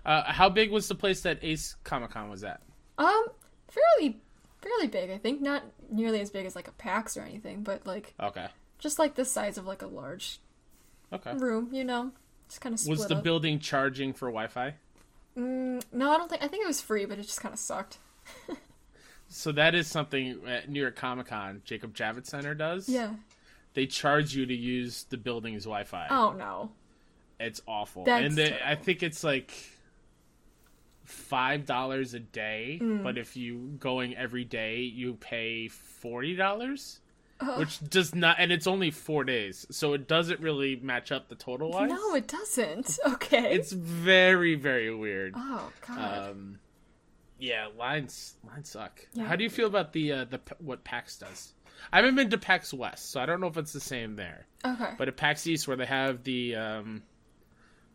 Uh, how big was the place that Ace Comic Con was at? Um, fairly, fairly big. I think not nearly as big as like a PAX or anything, but like Okay. just like the size of like a large Okay. room. You know, just kind of Was the up. building charging for Wi-Fi? Mm, no, I don't think. I think it was free, but it just kind of sucked. So that is something at New York Comic Con, Jacob Javits Center does. Yeah. They charge you to use the building's Wi-Fi. Oh no. It's awful. That's and they. I think it's like five dollars a day, Mm. but if you going every day, you pay forty dollars, Ugh. which does not, and it's only four days, so it doesn't really match up the total wise. no, it doesn't. [laughs] Okay. it's very very weird. oh god. Um, yeah, lines lines suck. Yeah. How do you feel about the uh, the what PAX does? I haven't been to PAX West, so I don't know if it's the same there. okay. But at PAX East, where they have the um,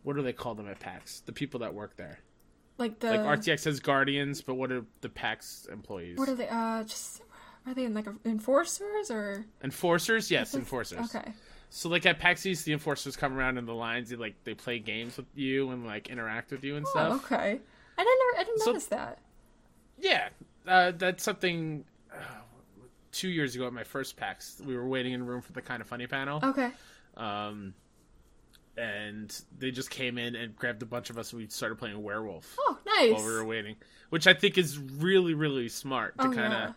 what do they call them at PAX? The people that work there. like the Like RTX has guardians, but what are the PAX employees? what are they? Uh, just are they in like enforcers or enforcers? Yes, enforcers. Okay. So like at PAX East, the enforcers come around in the lines. They like they play games with you and like interact with you and Oh, stuff. okay. I didn't. I didn't So- notice that. Yeah, uh, that's something. Uh, two years ago at my first PAX, we were waiting in room for the Kinda Funny panel, Okay. um, and they just came in and grabbed a bunch of us. and We started playing werewolf Oh, nice. while we were waiting, which I think is really really smart to Oh, kind of yeah.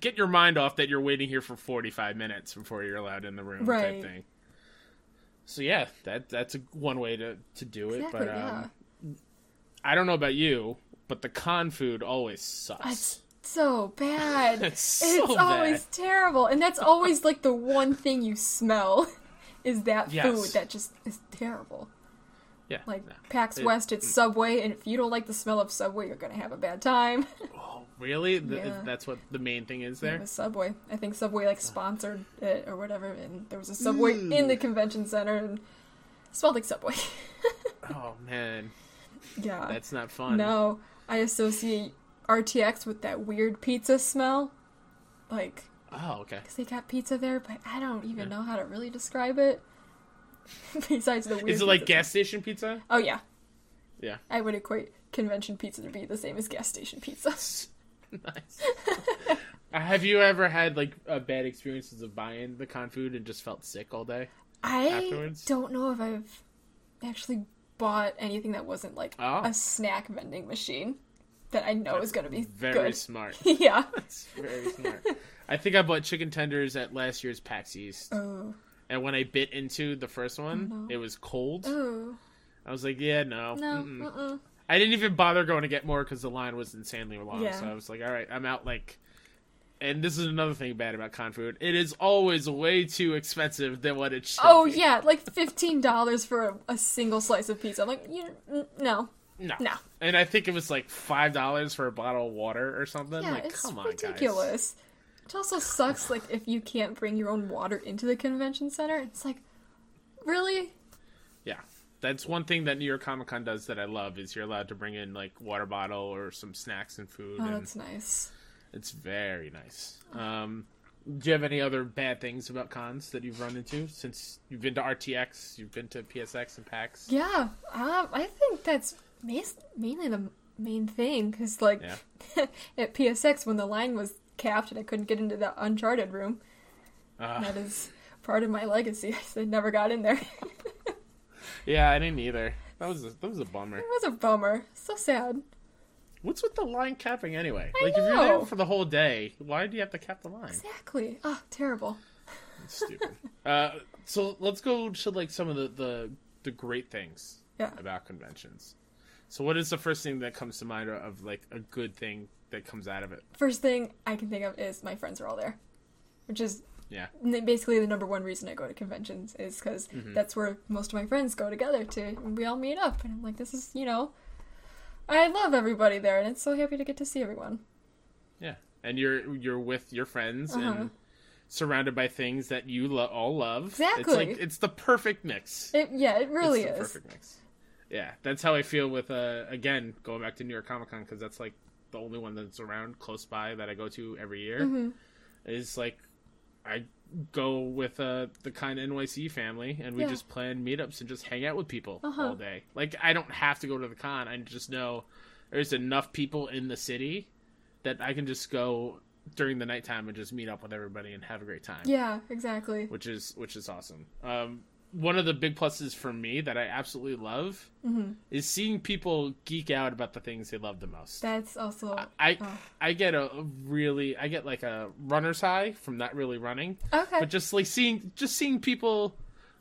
Get your mind off that you're waiting here for 45 minutes before you're allowed in the room Right. type thing. So yeah, that that's a, one way to to do it. Exactly. but um, yeah. I don't know about you, but the con food always sucks. It's so bad. [laughs] It's so it's bad. always terrible, and that's always like the one thing you smell [laughs] is that Yes. food that just is terrible. Yeah, Like no. PAX It- West, it's mm. Subway, and if you don't like the smell of Subway, you're gonna have a bad time. [laughs] Oh, really? Th- Yeah. That's what the main thing is there. was Subway. I think Subway like sponsored it or whatever, and there was a Subway mm. in the convention center, and it smelled like Subway. [laughs] Oh man, yeah. that's not fun. No, I associate RTX with that weird pizza smell. Like, Oh okay. because they got pizza there, but I don't even know how to really describe it. [laughs] Besides the weird. Is it like gas station pizza? Oh yeah, Yeah. I would equate convention pizza to be the same as gas station pizza. [laughs] nice. Have you ever had like uh, bad experiences of buying the con food and just felt sick all day? I Afterwards? don't know if I've actually bought anything that wasn't like Oh. a snack vending machine that I know is gonna be Very good. smart. [laughs] yeah. That's very smart. I think I bought chicken tenders at last year's PAX East, Oh. And when I bit into the first one, no. it was cold. Oh. I was like, "Yeah, no." No. mm-mm. Uh-uh. I didn't even bother going to get more because the line was insanely long. Yeah. So I was like, "All right, I'm out." Like, and this is another thing bad about con food: it is always way too expensive than what it should. Oh be. yeah, like fifteen dollars for a, a single slice of pizza. I'm like, you no, no, no. And I think it was like five dollars for a bottle of water or something. Yeah, like, it's come on, ridiculous. It also sucks, like if you can't bring your own water into the convention center. It's like, really? Yeah, that's one thing that New York Comic Con does that I love is you're allowed to bring in like water bottle or some snacks and food, Oh, and that's nice. it's very nice. Um, do you have any other bad things about cons that you've run into since you've been to RTX, you've been to PSX and PAX? Yeah, um, I think that's mainly the main thing because, like, Yeah. [laughs] at PSX when the line was capped and I couldn't get into the Uncharted room, Uh, that is part of my legacy. [laughs] I never got in there. yeah, I didn't either. That was a, that was a bummer. It was a bummer. So sad. What's with the line capping anyway? I like if you're there for the whole day, why do you have to cap the line? Exactly. Oh, terrible. It's stupid. [laughs] uh, so let's go to like some of the, the the great things Yeah. about conventions. So what is the first thing that comes to mind of like a good thing that comes out of it? First thing I can think of is my friends are all there, which is Yeah. basically the number one reason I go to conventions is because Mm-hmm. that's where most of my friends go together to. We all meet up, and I'm like, this is you know, I love everybody there, and it's so happy to get to see everyone. Yeah. And you're you're with your friends Uh-huh. and surrounded by things that you lo- all love. Exactly, It's like it's the perfect mix. It yeah, it really it's the is. perfect mix. Yeah, that's how I feel with uh again going back to New York Comic Con because that's like the only one that's around close by that I go to every year. Mm-hmm. Is like I go with uh the Kinda NYC family and we Yeah. just plan meetups and just hang out with people Uh-huh. all day. Like I don't have to go to the con. I just know there's enough people in the city that I can just go during the nighttime and just meet up with everybody and have a great time Yeah, exactly. which is which is awesome. Um, one of the big pluses for me that I absolutely love Mm-hmm. is seeing people geek out about the things they love the most. That's also I oh. I get a a really I get like a runner's high from not really running, okay. but just like seeing just seeing people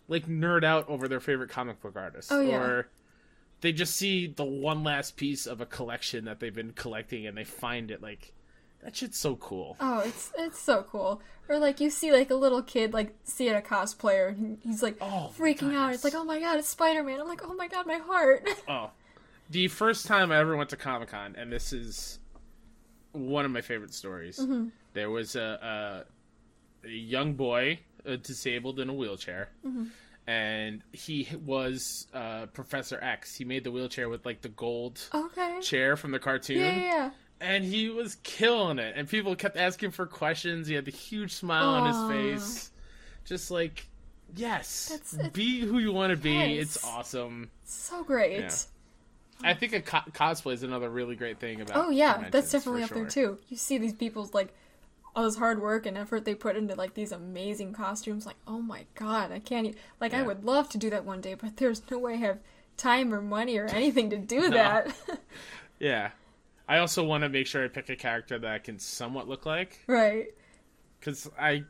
like nerd out over their favorite comic book artist Oh, yeah. or they just see the one last piece of a collection that they've been collecting and they find it like that shit's so cool. Oh, it's it's so cool. Or like you see like a little kid like seeing a cosplayer and he's like Oh, freaking out. It's like, oh my god, it's Spider Man. I'm like, oh my god, my heart. [laughs] Oh, the first time I ever went to Comic Con, and this is one of my favorite stories. There was a, a, a young boy, uh, disabled in a wheelchair, and he was uh, Professor X. He made the wheelchair with like the gold okay. chair from the cartoon. Yeah, yeah. And he was killing it. And people kept asking for questions. He had the huge smile on his face, just like, yes, That's- be who you want to be. Yes. It's awesome. So great. Yeah. I think a co- cosplay is another really great thing about. Oh yeah, that's definitely up there too. You see these people's like all this hard work and effort they put into like these amazing costumes. Like, oh my god, I can't. E- like, I would love to do that one day, but there's no way I have time or money or [laughs] anything to do that. Yeah, I also want to make sure I pick a character that I can somewhat look like, right. because I,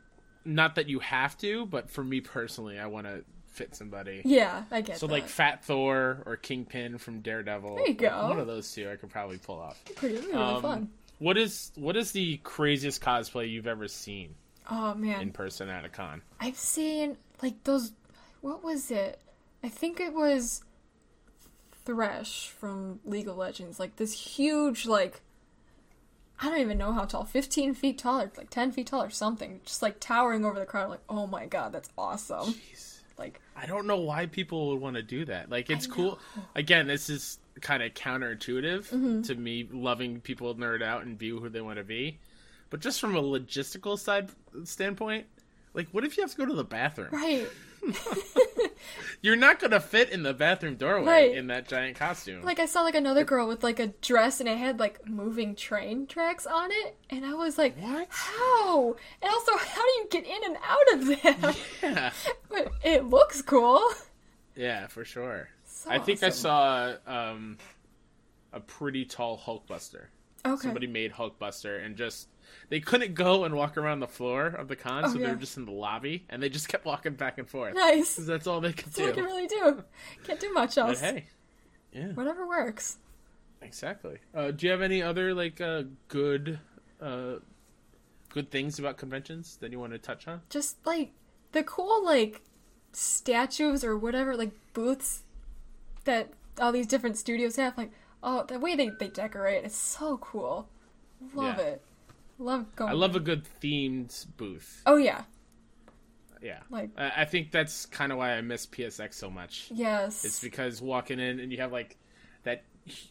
not that you have to, but for me personally, I want to fit somebody. Yeah, I get So that. like Fat Thor or Kingpin from Daredevil. There you like, go. One of those two I could probably pull off. pretty really um, fun. What is what is the craziest cosplay you've ever seen Oh man, in person at a con? I've seen like those. What was it? I think it was Thresh from League of Legends. Like this huge, like I don't even know how tall, fifteen feet tall or like ten feet tall or something, just like towering over the crowd. Like, oh my god, that's awesome! Jeez. Like, I don't know why people would want to do that. Like it's cool. Again, this is kind of counterintuitive Mm-hmm. to me loving people nerd out and be who they want to be. But just from a logistical side standpoint, like what if you have to go to the bathroom? right? [laughs] [laughs] You're not to fit in the bathroom doorway Right. in that giant costume. Like I saw like another girl with like a dress and it had like moving train tracks on it, and I was like, What? How? And also, [laughs] how do you get in and out of them? yeah. [laughs] but it looks cool. Yeah, for sure. So I think I saw um, a pretty tall Hulkbuster. Okay. Somebody made Hulkbuster and just they couldn't go and walk around the floor of the con, Oh, so they yeah. were just in the lobby and they just [laughs] kept walking back and forth. Nice. That's all they could do. That's all I can do. really do. Can't do much else. But hey, yeah, Whatever works. exactly. Uh, do you have any other like uh, good, uh, good things about conventions that you want to touch on? Just like the cool like statues or whatever like booths that all these different studios have. Like oh, the way they they decorate it's so cool. Love Yeah. it. Love going. I love a good themed booth. Oh yeah. Yeah, Like I I think that's kind of why I miss PSX so much. yes. It's because walking in and you have like that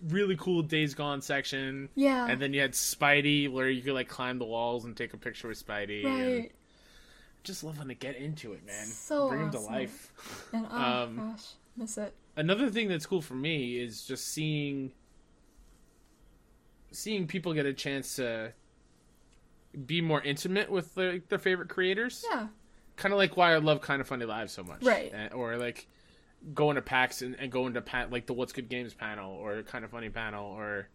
really cool Days Gone section. Yeah. And then you had Spidey where you could like climb the walls and take a picture with Spidey. And right. just love when they get into it, man. So Bring him to life. And oh um, gosh, miss it. Another thing that's cool for me is just seeing seeing people get a chance to be more intimate with their, their favorite creators. Yeah. kind of like why I love Kinda Funny Live so much, Right. Uh, Or like going to PAX and, and going to pa- like the What's Good Games panel or Kinda Funny panel, or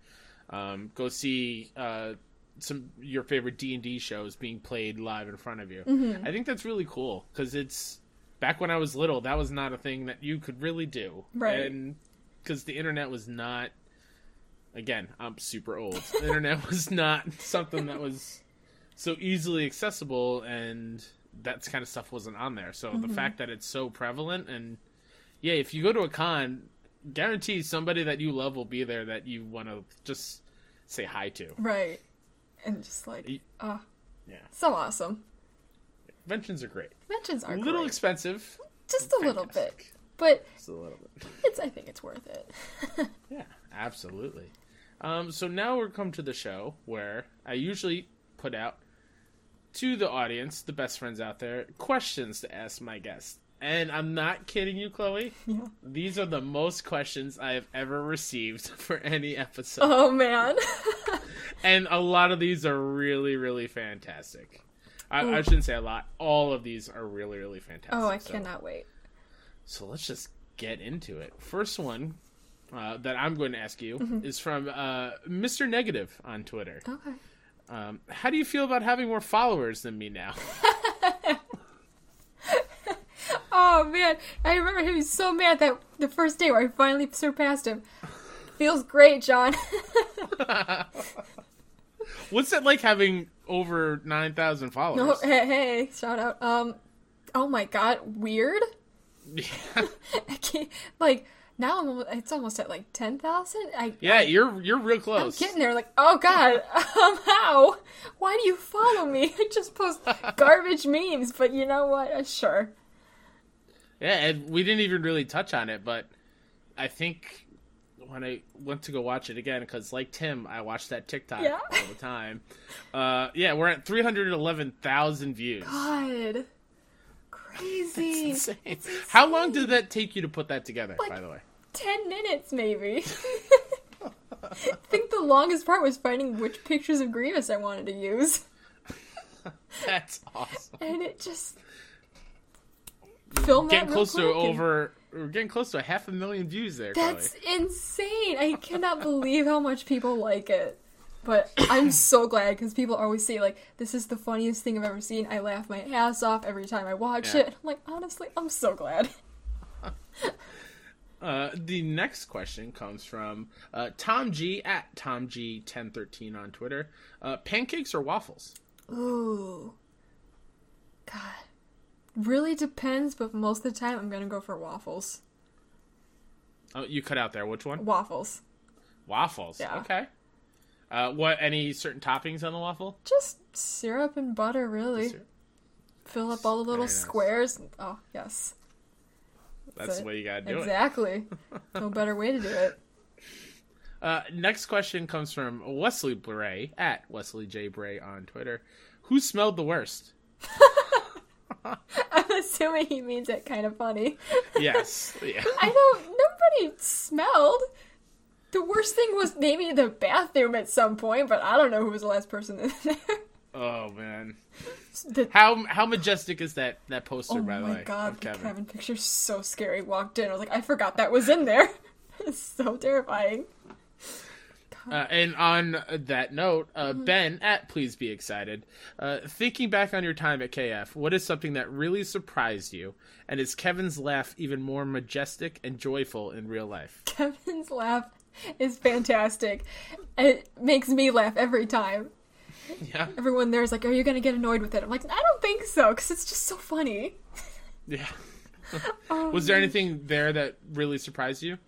um, go see uh, some your favorite D and D shows being played live in front of you. Mm-hmm. I think that's really cool because it's back when I was little, that was not a thing that you could really do, Right. And because the internet was not. Again, I'm super old. The internet [laughs] was not something that was so easily accessible and that kind of stuff wasn't on there. So Mm-hmm. the fact that it's so prevalent and yeah, if you go to a con, guarantee somebody that you love will be there that you want to just say hi to. Right. And just like Y- oh, Yeah. so awesome. Conventions are great. Mentions are a little great. expensive. just a little bit, but Just a little bit. [laughs] it's. I think it's worth it. [laughs] Yeah, absolutely. Um, so now we're come to the show where I usually put out to the audience, the best friends out there, questions to ask my guests. And I'm not kidding you, Chloe. Yeah. These are the most questions I have ever received [laughs] for any episode. Oh man. [laughs] And a lot of these are really, really fantastic. I, I shouldn't say a lot. All of these are really, really fantastic. oh, I So- cannot wait. so let's just get into it. First one uh, that I'm going to ask you Mm-hmm. is from uh, Mr. Negative on Twitter. Okay. Um, how do you feel about having more followers than me now? [laughs] Oh man, I remember him. He was so mad that the first day where I finally surpassed him. Feels great, John. [laughs] What's it like having over nine thousand followers? no, hey, hey, shout out. Um, oh my god, weird. [laughs] Yeah. I can't like now. I'm it's almost at like ten thousand. I yeah, you're you're real close. I'm getting there. Like, oh god, [laughs] um, how? Why do you follow me? [laughs] I just post [laughs] garbage memes, but you know what? Uh, sure. Yeah, and we didn't even really touch on it, but I think when I went to go watch it again, because like Tim, I watch that TikTok Yeah. all the time. Uh, yeah, we're at three hundred eleven thousand views. God, crazy. Insane. How long did that take you to put that together? Like- by the way, Ten minutes, maybe. I [laughs] think the longest part was finding which pictures of Grievous I wanted to use, [laughs] that's awesome. and it just filmed Getting that close to quick and- over. We're getting close to a half a million views there. That's Chloe. insane. I cannot believe how much people like it. But I'm [coughs] so glad because people always say like this is the funniest thing I've ever seen. I laugh my ass off every time I watch Yeah. it. I'm like honestly, I'm so glad. [laughs] Uh, the next question comes from uh, Tom G at Tom G ten thirteen on Twitter. Uh, pancakes or waffles? Ooh, God, really depends. But most of the time, I'm gonna go for waffles. Oh, you cut out there. Which one? Waffles, Waffles. Yeah. Okay. Uh, what? Any certain toppings on the waffle? just syrup and butter. Really, fill up all the little Very nice. squares. Oh yes, That's the way you gotta do it. exactly. no better way to do it. [laughs] Uh, next question comes from Wesley Bray at Wesley J Bray on Twitter. Who smelled the worst? [laughs] I'm assuming he means it Kinda Funny. Yes. [laughs] Yeah. I don't. Nobody smelled. The worst thing was maybe the bathroom at some point, but I don't know who was the last person in there. Oh man. [laughs] The, How how majestic is that that poster? oh by the my way, god, of the Kevin. Kevin. picture's so scary. Walked in, I was like, I forgot that was in there. [laughs] it's so terrifying. Uh, and on that note, uh, Mm-hmm. Ben at Please Be Excited, uh, thinking back on your time at KF, what is something that really surprised you? And is Kevin's laugh even more majestic and joyful in real life? [laughs] Kevin's laugh is fantastic. It makes me laugh every time. Yeah, Everyone there's like, "Are you gonna get annoyed with it?" I'm like, "I don't think so," because it's just so funny. yeah. [laughs] Was um, there anything there that really surprised you,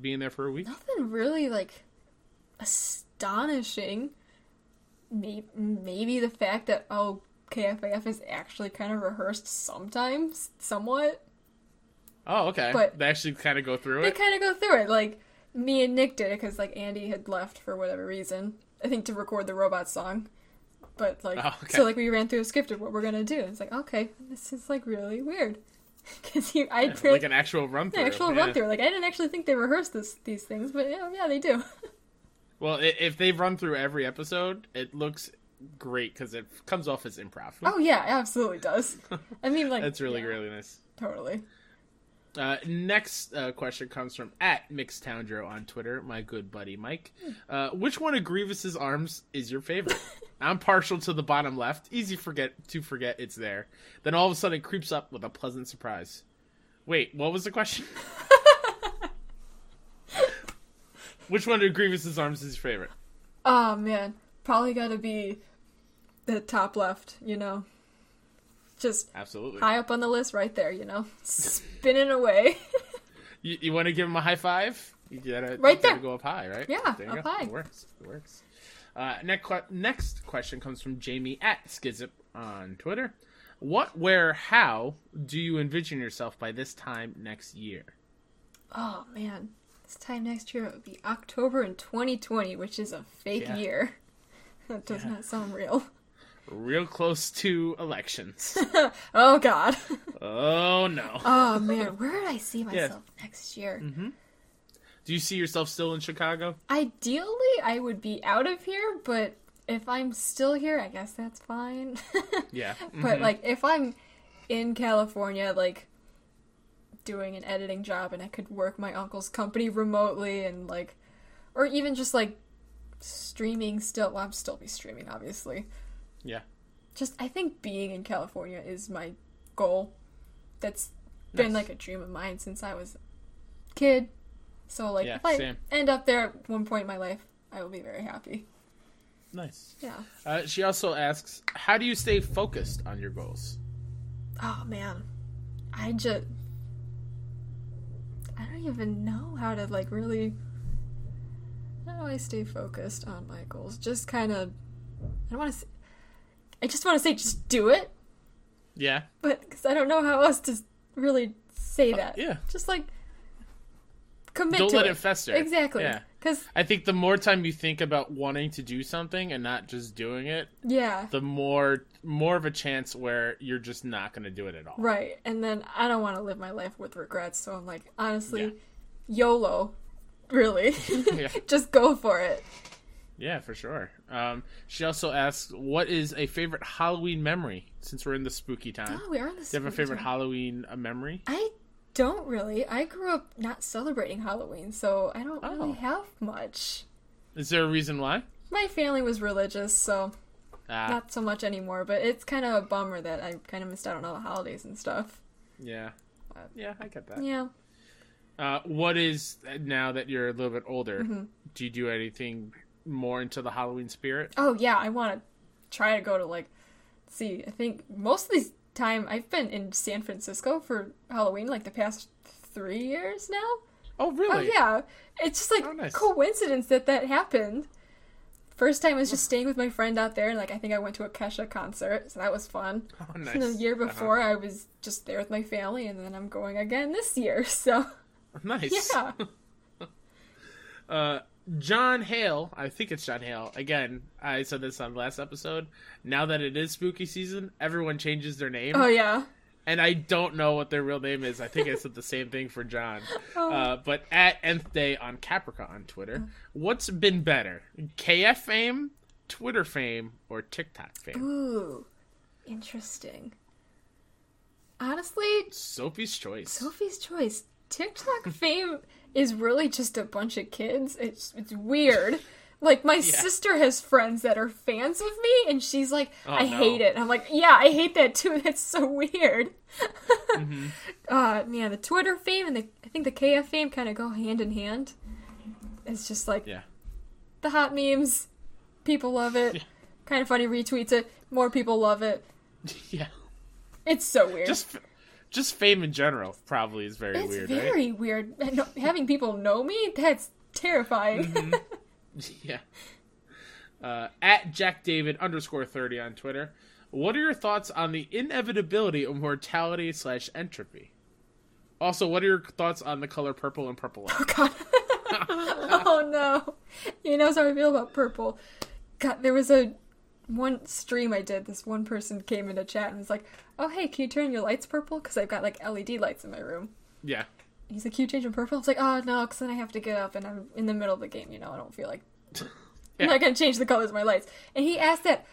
being there for a week? nothing really like astonishing. Maybe, maybe the fact that oh KFAF is actually kind of rehearsed sometimes, somewhat. Oh, okay. But- they actually kind of go through They it. They kind of go through it. Like me and Nick did it because like Andy had left for whatever reason. I think to record the robot song. But like, Oh, okay. so like we ran through a script of what we're gonna do. It's like okay, this is like really weird [laughs] because you I really, like an actual run through. an actual run through. Like I didn't actually think they rehearsed this these things, but yeah, yeah they do. [laughs] Well, if they run through every episode, it looks great because it comes off as improv. oh yeah, it absolutely does. [laughs] I mean like That's really yeah, really nice. totally. Uh, next uh, question comes from at Mixtoundro on Twitter, my good buddy Mike. Uh, which one of Grievous's arms is your favorite? [laughs] I'm partial to the bottom left. Easy forget to forget it's there. Then all of a sudden it creeps up with a pleasant surprise. Wait, what was the question? [laughs] which one of Grievous's arms is your favorite? Oh man, probably got to be the top left. You know, just Absolutely. high up on the list, right there. You know, spinning away. [laughs] You, you want to give him a high five? You gotta, Right you gotta there. go up high, right? Yeah, there you up go. high. It works. It works. Uh, next, next question comes from Jamie at Skizip on Twitter. What, where, how do you envision yourself by this time next year? Oh man, this time next year it would be October in 2020, which is a fake Yeah. year. [laughs] That does Yeah. not sound real. Real close to elections. [laughs] Oh god. oh no. Oh man, where did I see myself next year? Mm-hmm. Do you see yourself still in Chicago? Ideally, I would be out of here, but if I'm still here, I guess that's fine. [laughs] Yeah. But Mhm. like if I'm in California, like doing an editing job and I could work my uncle's company remotely and like or even just like streaming still well, I'm still be streaming obviously. Yeah. Just I think being in California is my goal. That's been like a dream of mine since I was a kid. So like Yeah, if I same. end up there at one point in my life, I will be very happy. Nice. Yeah. Uh, she also asks, "How do you stay focused on your goals?" Oh man. I just I don't even know how to like really how do I stay focused on my goals? Just kind of I don't want to I just want to say just do it, Yeah. but cuz I don't know how else to really say that. Uh, yeah. Just like commit Don't to let it. it fester. Exactly. Yeah. Cuz I think the more time you think about wanting to do something and not just doing it, yeah. the more more of a chance where you're just not going to do it at all. Right. And then I don't want to live my life with regrets, so I'm like, honestly, Yeah. YOLO. Really. [laughs] Yeah. [laughs] Just go for it. Yeah, for sure. Um, she also asks, "What is a favorite Halloween memory?" Since we're in the spooky time, Oh, we are in the do you have a favorite time. Halloween uh, memory? I don't really. I grew up not celebrating Halloween, so I don't Oh. really have much. Is there a reason why? My family was religious, so Ah, not so much anymore, but it's kind of a bummer that I kind of missed out on all the holidays and stuff. yeah, yeah, I get that. Yeah. Uh, what is now that you're a little bit older? Mm-hmm. Do you do anything more into the Halloween spirit? Oh, yeah, I want to try to go to, like, see, I think most of these time I've been in San Francisco for Halloween, like, the past three years now. Oh, really? Oh yeah, it's just like Oh, nice. coincidence that that happened. First time I was just staying with my friend out there, and like I think I went to a Kesha concert, so that was fun. [laughs] Oh, nice. And the year Uh-huh. before, I was just there with my family, and then I'm going again this year. [laughs] So Nice. yeah, [laughs] Uh, John Hale, I think it's John Hale. Again, I said this on the last episode. Now that it is spooky season, everyone changes their name. oh yeah, and I don't know what their real name is. I think I said the same thing for John. Oh. [laughs] Uh, but at nth day on Caprica on Twitter, what's been better, KF fame, Twitter fame, or TikTok fame? ooh, interesting. Honestly, Sophie's choice. Sophie's choice. TikTok [laughs] fame is really just a bunch of kids. It's it's weird. Like my sister has friends that are fans of me, and she's like, "I no. hate it." And I'm like, "Yeah, I hate that too. [laughs] That's so weird." [laughs] Uh, man, the Twitter fame and the I think the KF fame kind of go hand in hand. It's just like yeah. the hot memes, people love it. Kinda Funny, retweets it. More people love it. [laughs] Yeah. It's so weird. Just just fame in general probably is very it's weird, right? very weird. No- having people know me, that's terrifying. Mm-hmm. [laughs] [laughs] Yeah. Uh, at Jack David underscore thirty on Twitter. What are your thoughts on the inevitability of mortality slash entropy? Also, what are your thoughts on the color purple and purple? light? God. [laughs] oh no. You know how I feel about purple. God, there was a one stream I did. This one person came into chat and was like, "Oh hey, can you turn your lights purple? Because I've got like LED lights in my room." yeah. He's like, "Can you change them purple?" I was like, "Oh no, because then I have to get up and I'm in the middle of the game. You know, I don't feel like Yeah. I'm not gonna change the colors of my lights." And he asked that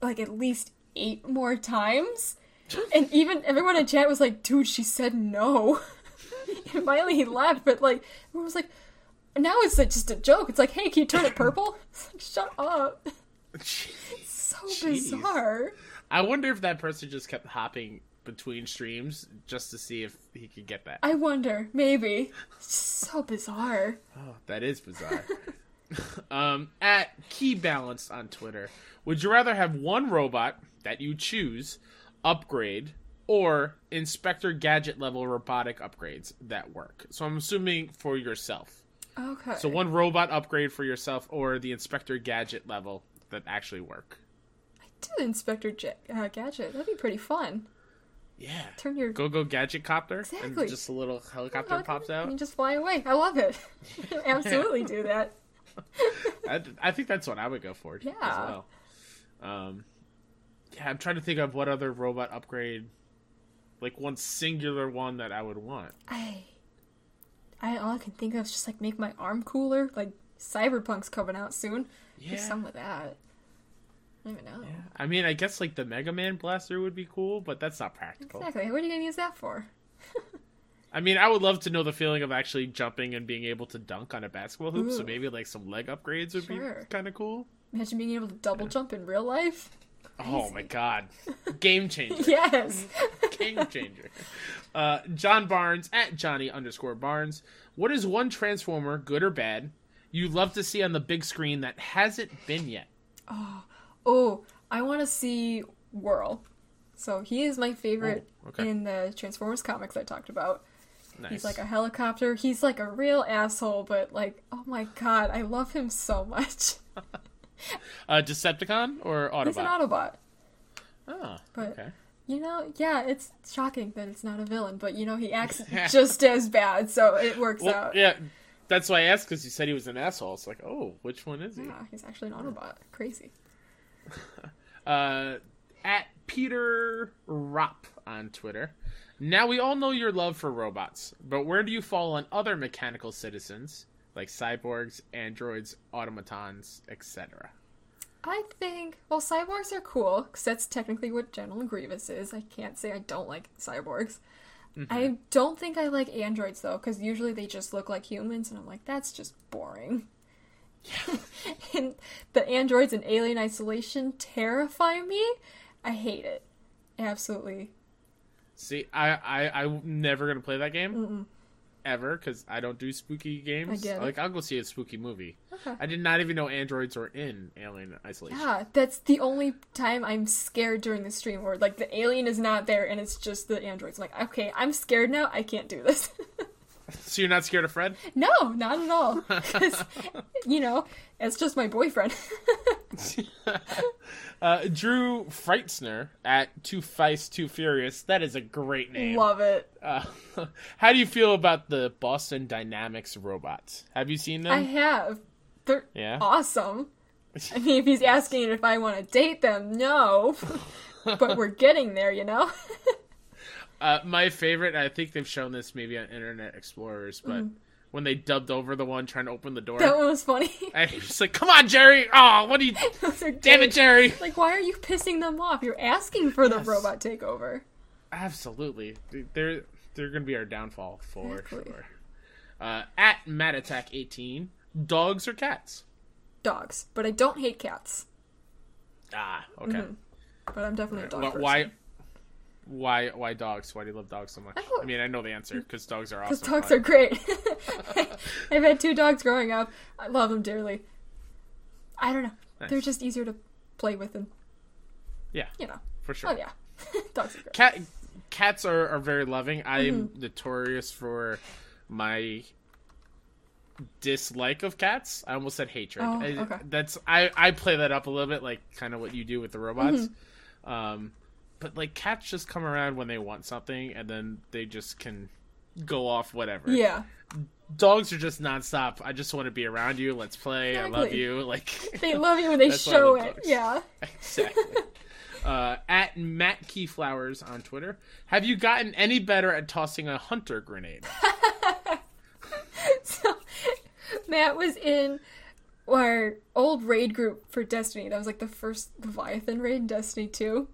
like at least eight more times. [laughs] And even everyone in chat was like, dude, she said no. [laughs] and finally he left, but like, everyone was like, now it's like just a joke. It's like, hey, can you turn it purple? [laughs] It's like, shut up. Jeez. bizarre. I wonder if that person just kept hopping between streams just to see if he could get that. I wonder, maybe. So bizarre. Oh, that is bizarre. [laughs] um, at Key Balance on Twitter, would you rather have one robot that you choose upgrade or Inspector Gadget level robotic upgrades that work? So I'm assuming for yourself. Okay. So one robot upgrade for yourself or the Inspector Gadget level that actually work. Do the Inspector Jet, uh, Gadget. That'd be pretty fun. Yeah. Turn your Go go gadget copter Exactly. and just a little helicopter pops out. and just fly away. I love it. [laughs] [laughs] Absolutely do that. [laughs] I, I think that's what I would go for Yeah. as well. Um, yeah, I'm trying to think of what other robot upgrade, like one singular one that I would want. I, I all I can think of is just like make my arm cooler. Like Cyberpunk's coming out soon. Do Yeah. some of that. I don't even know. I mean, I guess like the Mega Man blaster would be cool, but that's not practical. Exactly. What are you gonna use that for? [laughs] I mean, I would love to know the feeling of actually jumping and being able to dunk on a basketball hoop. So maybe like some leg upgrades would Sure. be kind of cool. Imagine being able to double jump in real life. Oh my god. [laughs] Game changer. Yes. Game changer. Uh, John Barnes at Johnny underscore Barnes. What is one Transformer, good or bad, you love to see on the big screen that hasn't been yet? oh, I want to see Whirl. So he is my favorite Oh, okay. in the Transformers comics I talked about. Nice. He's like a helicopter. He's like a real asshole, but like, oh my god, I love him so much. [laughs] uh, Decepticon or Autobot? He's an Autobot. Oh, But okay. you know, yeah, it's shocking that it's not a villain, but you know, he acts [laughs] just as bad, so it works Well, out. yeah, that's why I asked because you said he was an asshole. It's like, oh, which one is he? Yeah, he's actually an Autobot. Crazy. [laughs] uh, at Peter Rop on Twitter. Now we all know your love for robots, but where do you fall on other mechanical citizens like cyborgs, androids, automatons, etc.? I think, well, cyborgs are cool, because that's technically what General Grievous is. I can't say I don't like cyborgs. I don't think I like androids, though, because usually they just look like humans, and I'm like, that's just boring. [laughs] and the androids in Alien Isolation terrify me. I hate it. Absolutely. See, I, I I'm never gonna play that game ever because I don't do spooky games. I get it. Like I'll go see a spooky movie. Okay. I did not even know androids were in Alien Isolation. Yeah, that's the only time I'm scared during the stream or like the alien is not there and it's just the androids. I'm like, okay, I'm scared now. I can't do this. [laughs] So you're not scared of Fred? no, not at all. [laughs] [laughs] you know, it's just my boyfriend. [laughs] Uh, Drew Freitzner at Too Feist Too Furious. That is a great name. Love it. Uh, how do you feel about the Boston Dynamics robots? Have you seen them? I have. They're Yeah? awesome. I mean, if he's asking if I want to date them, no. but we're getting there, you know? Uh, my favorite, I think they've shown this maybe on Internet Explorers, but when they dubbed over the one trying to open the door, that one was funny. [laughs] I was like, "Come on, Jerry! Oh, what are you? [laughs] Are Damn it. Jerry!" Like, why are you pissing them off? You're asking for the Yes. robot takeover. Absolutely, they're they're gonna be our downfall for Exactly. sure. Uh, at Mad Attack 18, dogs or cats? Dogs. But I don't hate cats. Ah, okay. But I'm definitely a dog person. why? Why? Why dogs? Why do you love dogs so much? I I mean, I know the answer because dogs are Because awesome. dogs but- are great. [laughs] I've had two dogs growing up. I love them dearly. I don't know. They're just easier to play with and, yeah, you know. for sure. Oh, yeah. [laughs] dogs are great. Cat cats are, are very loving. I'm Mm-hmm. notorious for my dislike of cats. I almost said hatred. Oh, I- okay. That's I I play that up a little bit, like kind of what you do with the robots. Mm-hmm. Um, but like cats just come around when they want something, and then they just can go off whatever. Yeah. Dogs are just nonstop. I just want to be around you. Let's play. I love you. [laughs] Like They love you when they That's why I show it. dogs. Yeah. [laughs] exactly. Uh, at Matt Keyflowers on Twitter, have you gotten any better at tossing a hunter grenade? [laughs] So Matt was in our old raid group for Destiny. That was like the first Leviathan raid in Destiny 2.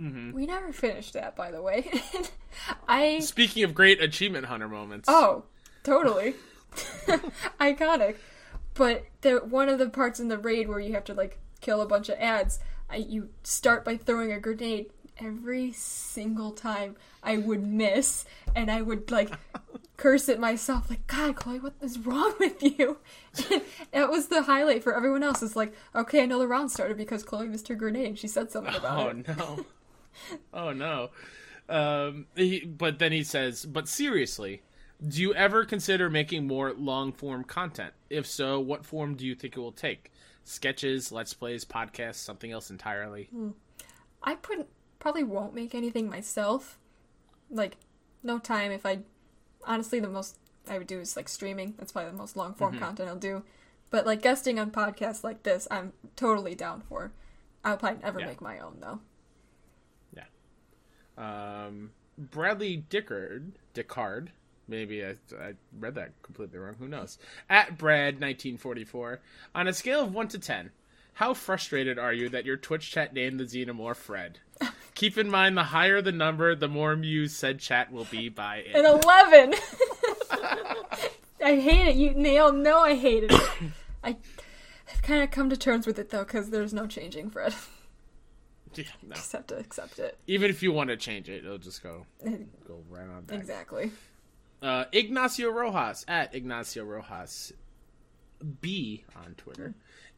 Mm-hmm. We never finished that, by the way. [laughs] I Speaking of great achievement hunter moments, Oh, totally. [laughs] Iconic. But the one of the parts in the raid where you have to like kill a bunch of ads, I, you start by throwing a grenade. Every single time I would miss, and I would like [laughs] curse at myself, like God, Chloe, what is wrong with you? that was the highlight for everyone else. It's like, okay, I know the round started because Chloe missed her grenade. She said something about oh it. Oh no, [laughs] oh no. Um, he, but then he says, "But seriously, do you ever consider making more long form content? If so, what form do you think it will take? Sketches, let's plays, podcasts, something else entirely?" I put, probably won't make anything myself. Like, no time. If I honestly, the most I would do is like streaming. That's probably the most long form content I'll do. But like guesting on podcasts like this, I'm totally down for. I'll probably never Yeah. make my own though. Um, Bradley Dickard, Dickard, maybe I, I read that completely wrong. Who knows? At Brad, 1944. On a scale of 1 to 10, how frustrated are you that your Twitch chat named the Xenomorph Fred? [laughs] Keep in mind, the higher the number, the more amused said chat will be by it. An eleven. [laughs] I hate it. You nail. No, I hate it. [coughs] I, I've kind of come to terms with it though, because there's no changing Fred. No. Just have to accept it. Even if you want to change it, it'll just go go right on back. Exactly. Uh, Ignacio Rojas at Ignacio Rojas B on Twitter.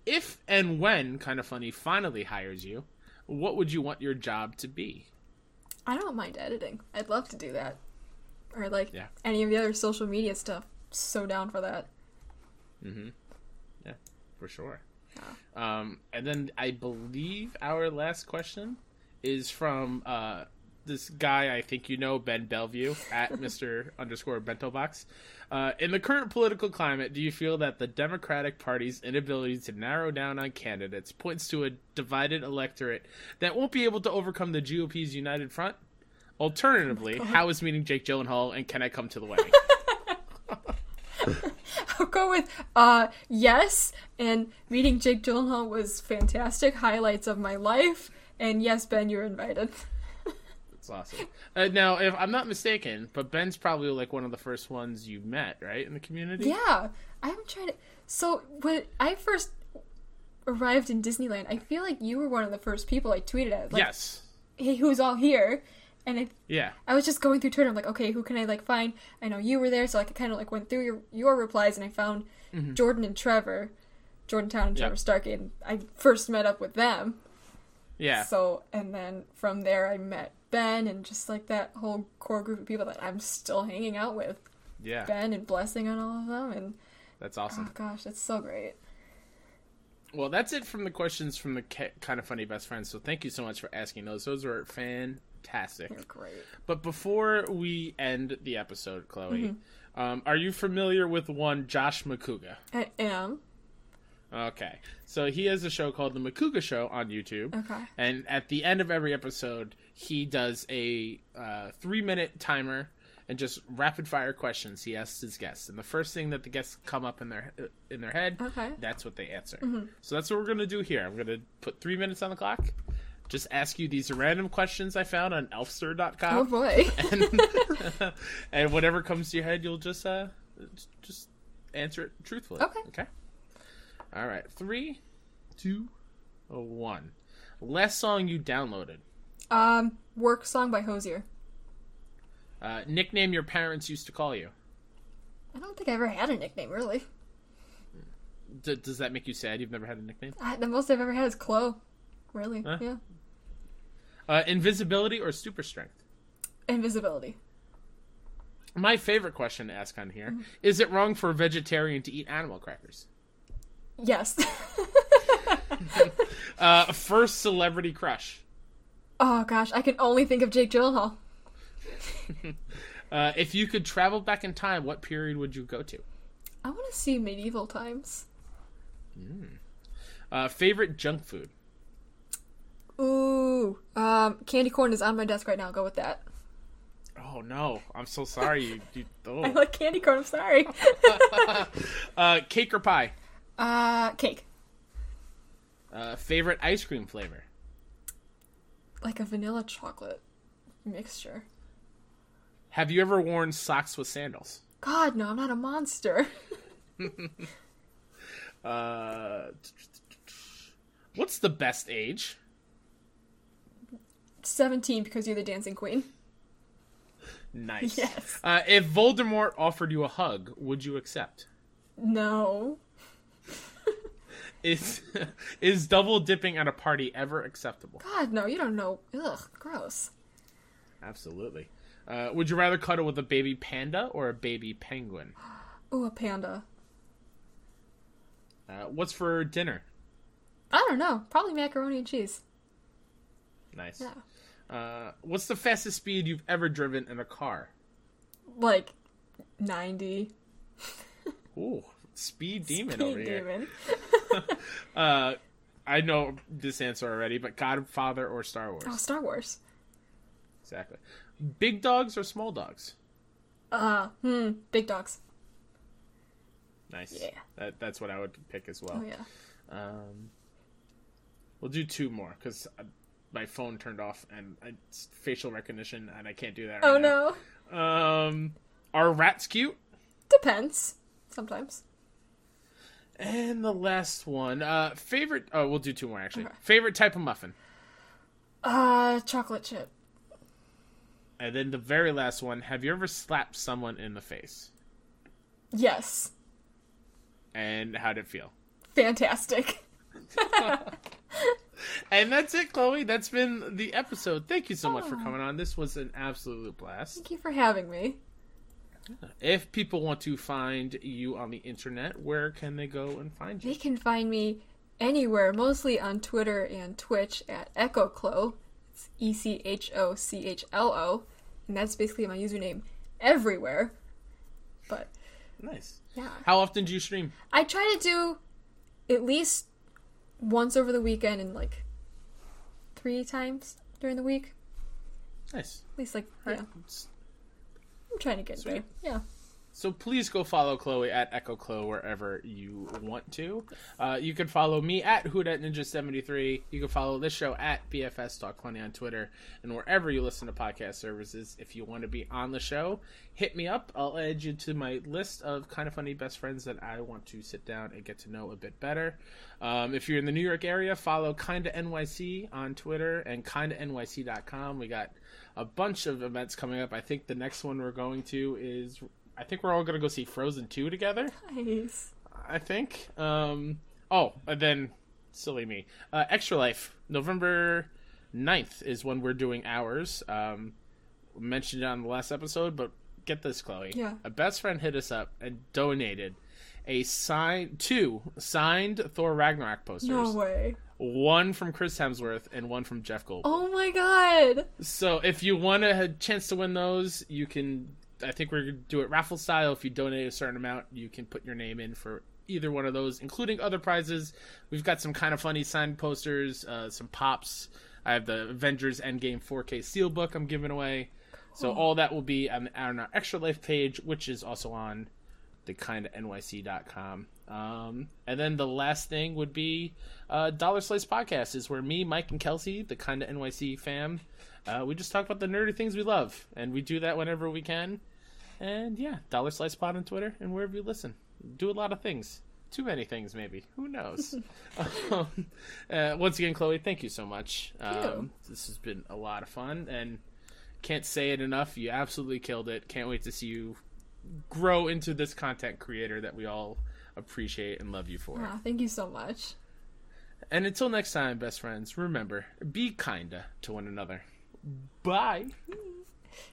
If and when Kinda Funny finally hires you, what would you want your job to be? I don't mind editing. I'd love to do that. Or like Yeah. any of the other social media stuff. So down for that. Mm-hmm. Yeah, for sure. Um, and then I believe our last question is from uh, this guy I think you know, Ben Bellevue at [laughs] Mr. underscore Bento Box. Uh, in the current political climate, do you feel that the Democratic Party's inability to narrow down on candidates points to a divided electorate that won't be able to overcome the GOP's united front? Alternatively, how is meeting Jake Gyllenhaal and can I come to the wedding? [laughs] I'll go with uh yes, and meeting Jake Gyllenhaal was fantastic. Highlights of my life. And yes, Ben, you're invited. [laughs] It's awesome. Uh, now, if I'm not mistaken, but Ben's probably like one of the first ones you met, right, in the community. Yeah, I'm trying to. So when I first arrived in Disneyland, I feel like you were one of the first people I tweeted at. Like, yes. Hey, who's all here? And I, Yeah. I was just going through Twitter. I'm like, okay, who can I like find? I know you were there, so like, I kind of like went through your your replies, and I found mm-hmm. Jordan and Trevor, Jordan Town and Trevor Yep. Starkey, and I first met up with them. Yeah. So, and then from there, I met Ben and just like that whole core group of people that I'm still hanging out with. yeah. Ben and Blessing on all of them, and That's awesome. oh gosh, it's so great. Well, that's it from the questions from the Kinda Funny best friends. So thank you so much for asking those. Those were fantastic. You're great. But before we end the episode, Chloe, Mm-hmm. um, are you familiar with one Josh McCouga? I am. Okay. So he has a show called The McCouga Show on YouTube. Okay. And at the end of every episode, he does a uh, three minute timer and just rapid fire questions he asks his guests. And the first thing that the guests come up in their in their head, Okay. Mm-hmm. that's what they answer. So that's what we're gonna do here. I'm gonna put three minutes on the clock. Just ask you these random questions I found on Oh elfster.com. boy. and, [laughs] and whatever comes to your head, you'll just uh just answer it truthfully. Okay. Okay. All right. Three, two, one. Last song you downloaded. um, work song by Hozier. Uh, nickname your parents used to call you. I don't think I ever had a nickname really. D- does that make you sad? You've never had a nickname? I, the most I've ever had is Chloe. Really? Huh? Yeah. Uh, invisibility or super strength? Invisibility. My favorite question to ask on here: Mm-hmm. Is it wrong for a vegetarian to eat animal crackers? Yes. [laughs] Uh, first celebrity crush. oh gosh, I can only think of Jake Gyllenhaal. [laughs] Uh, if you could travel back in time, what period would you go to? I want to see medieval times. Uh, favorite junk food? Ooh, um, candy corn is on my desk right now. Go with that. Oh no, I'm so sorry. You, you, [laughs] I oh. like candy corn. I'm sorry. [laughs] uh, cake or pie? uh, cake, Uh, favorite ice cream flavor? like a vanilla chocolate mixture. Have you ever worn socks with sandals? God, no, I'm not a monster. [laughs] Uh, what's the best age? Seventeen because you're the dancing queen. Nice. [laughs] Yes. Uh, if Voldemort offered you a hug, would you accept? No. Is [laughs] is double dipping at a party ever acceptable? God, no. You don't know. Ugh, gross. Absolutely. Uh, would you rather cuddle with a baby panda or a baby penguin? [gasps] Ooh, a panda. Uh, what's for dinner? I don't know. Probably macaroni and cheese. Nice. Yeah. Uh, what's the fastest speed you've ever driven in a car? Like ninety. [laughs] Ooh, speed demon Speed over here. demon. [laughs] Uh, I know this answer already, but Godfather or Star Wars? Oh, Star Wars. Exactly. Big dogs or small dogs? Uh, hmm. Big dogs. Nice. Yeah. That, that's what I would pick as well. Oh yeah. Um, we'll do two more because my phone turned off and it's facial recognition and I can't do that. Oh right no. no. Um, are rats cute? Depends. Sometimes. And the last one, uh, favorite. Oh, we'll do two more actually. Okay. Favorite type of muffin. Uh, chocolate chip. And then the very last one, have you ever slapped someone in the face? Yes. And how did it feel? Fantastic. [laughs] [laughs] [laughs] And that's it, Chloe. That's been the episode. Thank you so much for oh. coming on. This was an absolute blast. Thank you for having me. If people want to find you on the internet, where can they go and find you? They can find me anywhere, mostly on Twitter and Twitch at Echo EchoClo. It's E C H O C H L O. And that's basically my username everywhere. But Nice. yeah. How often do you stream? I try to do at least once over the weekend and like three times during the week. Nice. At least like yeah. I'm trying to get there. Yeah. So please go follow Chloe at Echo Chloe wherever you want to. Uh, you can follow me at Houdat Ninja 73 You can follow this show at BFS Talk Funny on Twitter and wherever you listen to podcast services. If you want to be on the show, hit me up. I'll add you to my list of Kinda Funny best friends that I want to sit down and get to know a bit better. Um, if you're in the New York area, follow Kinda NYC on Twitter and KindaNYC.com. We got a bunch of events coming up. I think the next one we're going to is I think we're all going to go see Frozen 2 together. Nice. I think. Um, oh, and then silly me. Uh, Extra Life, November 9th is when we're doing ours. Um, mentioned it on the last episode, but get this, Chloe. Yeah. A best friend hit us up and donated a signed two signed Thor Ragnarok posters. No way. One from Chris Hemsworth and one from Jeff Goldblum. Oh my god. So if you want a chance to win those, you can. I think we're gonna do it raffle style. If you donate a certain amount, you can put your name in for either one of those, including other prizes. We've got some Kinda Funny signed posters, uh, some pops. I have the Avengers Endgame 4K Steelbook I'm giving away. So all that will be on, on our Extra Life page, which is also on the KindaNYC.com. Um, and then the last thing would be uh, Dollar Slice Podcast is where me, Mike, and Kelsey, the Kinda NYC fam, uh, we just talk about the nerdy things we love, and we do that whenever we can. And yeah, Dollar Slice Pod on Twitter and wherever you listen. Do a lot of things. Too many things, maybe. Who knows? [laughs] um, uh, once again, Chloe, thank you so much. Um, this has been a lot of fun, and can't say it enough. You absolutely killed it. Can't wait to see you grow into this content creator that we all appreciate and love you for. Wow, thank you so much. And until next time, best friends, remember be kinda to one another. Bye. [laughs]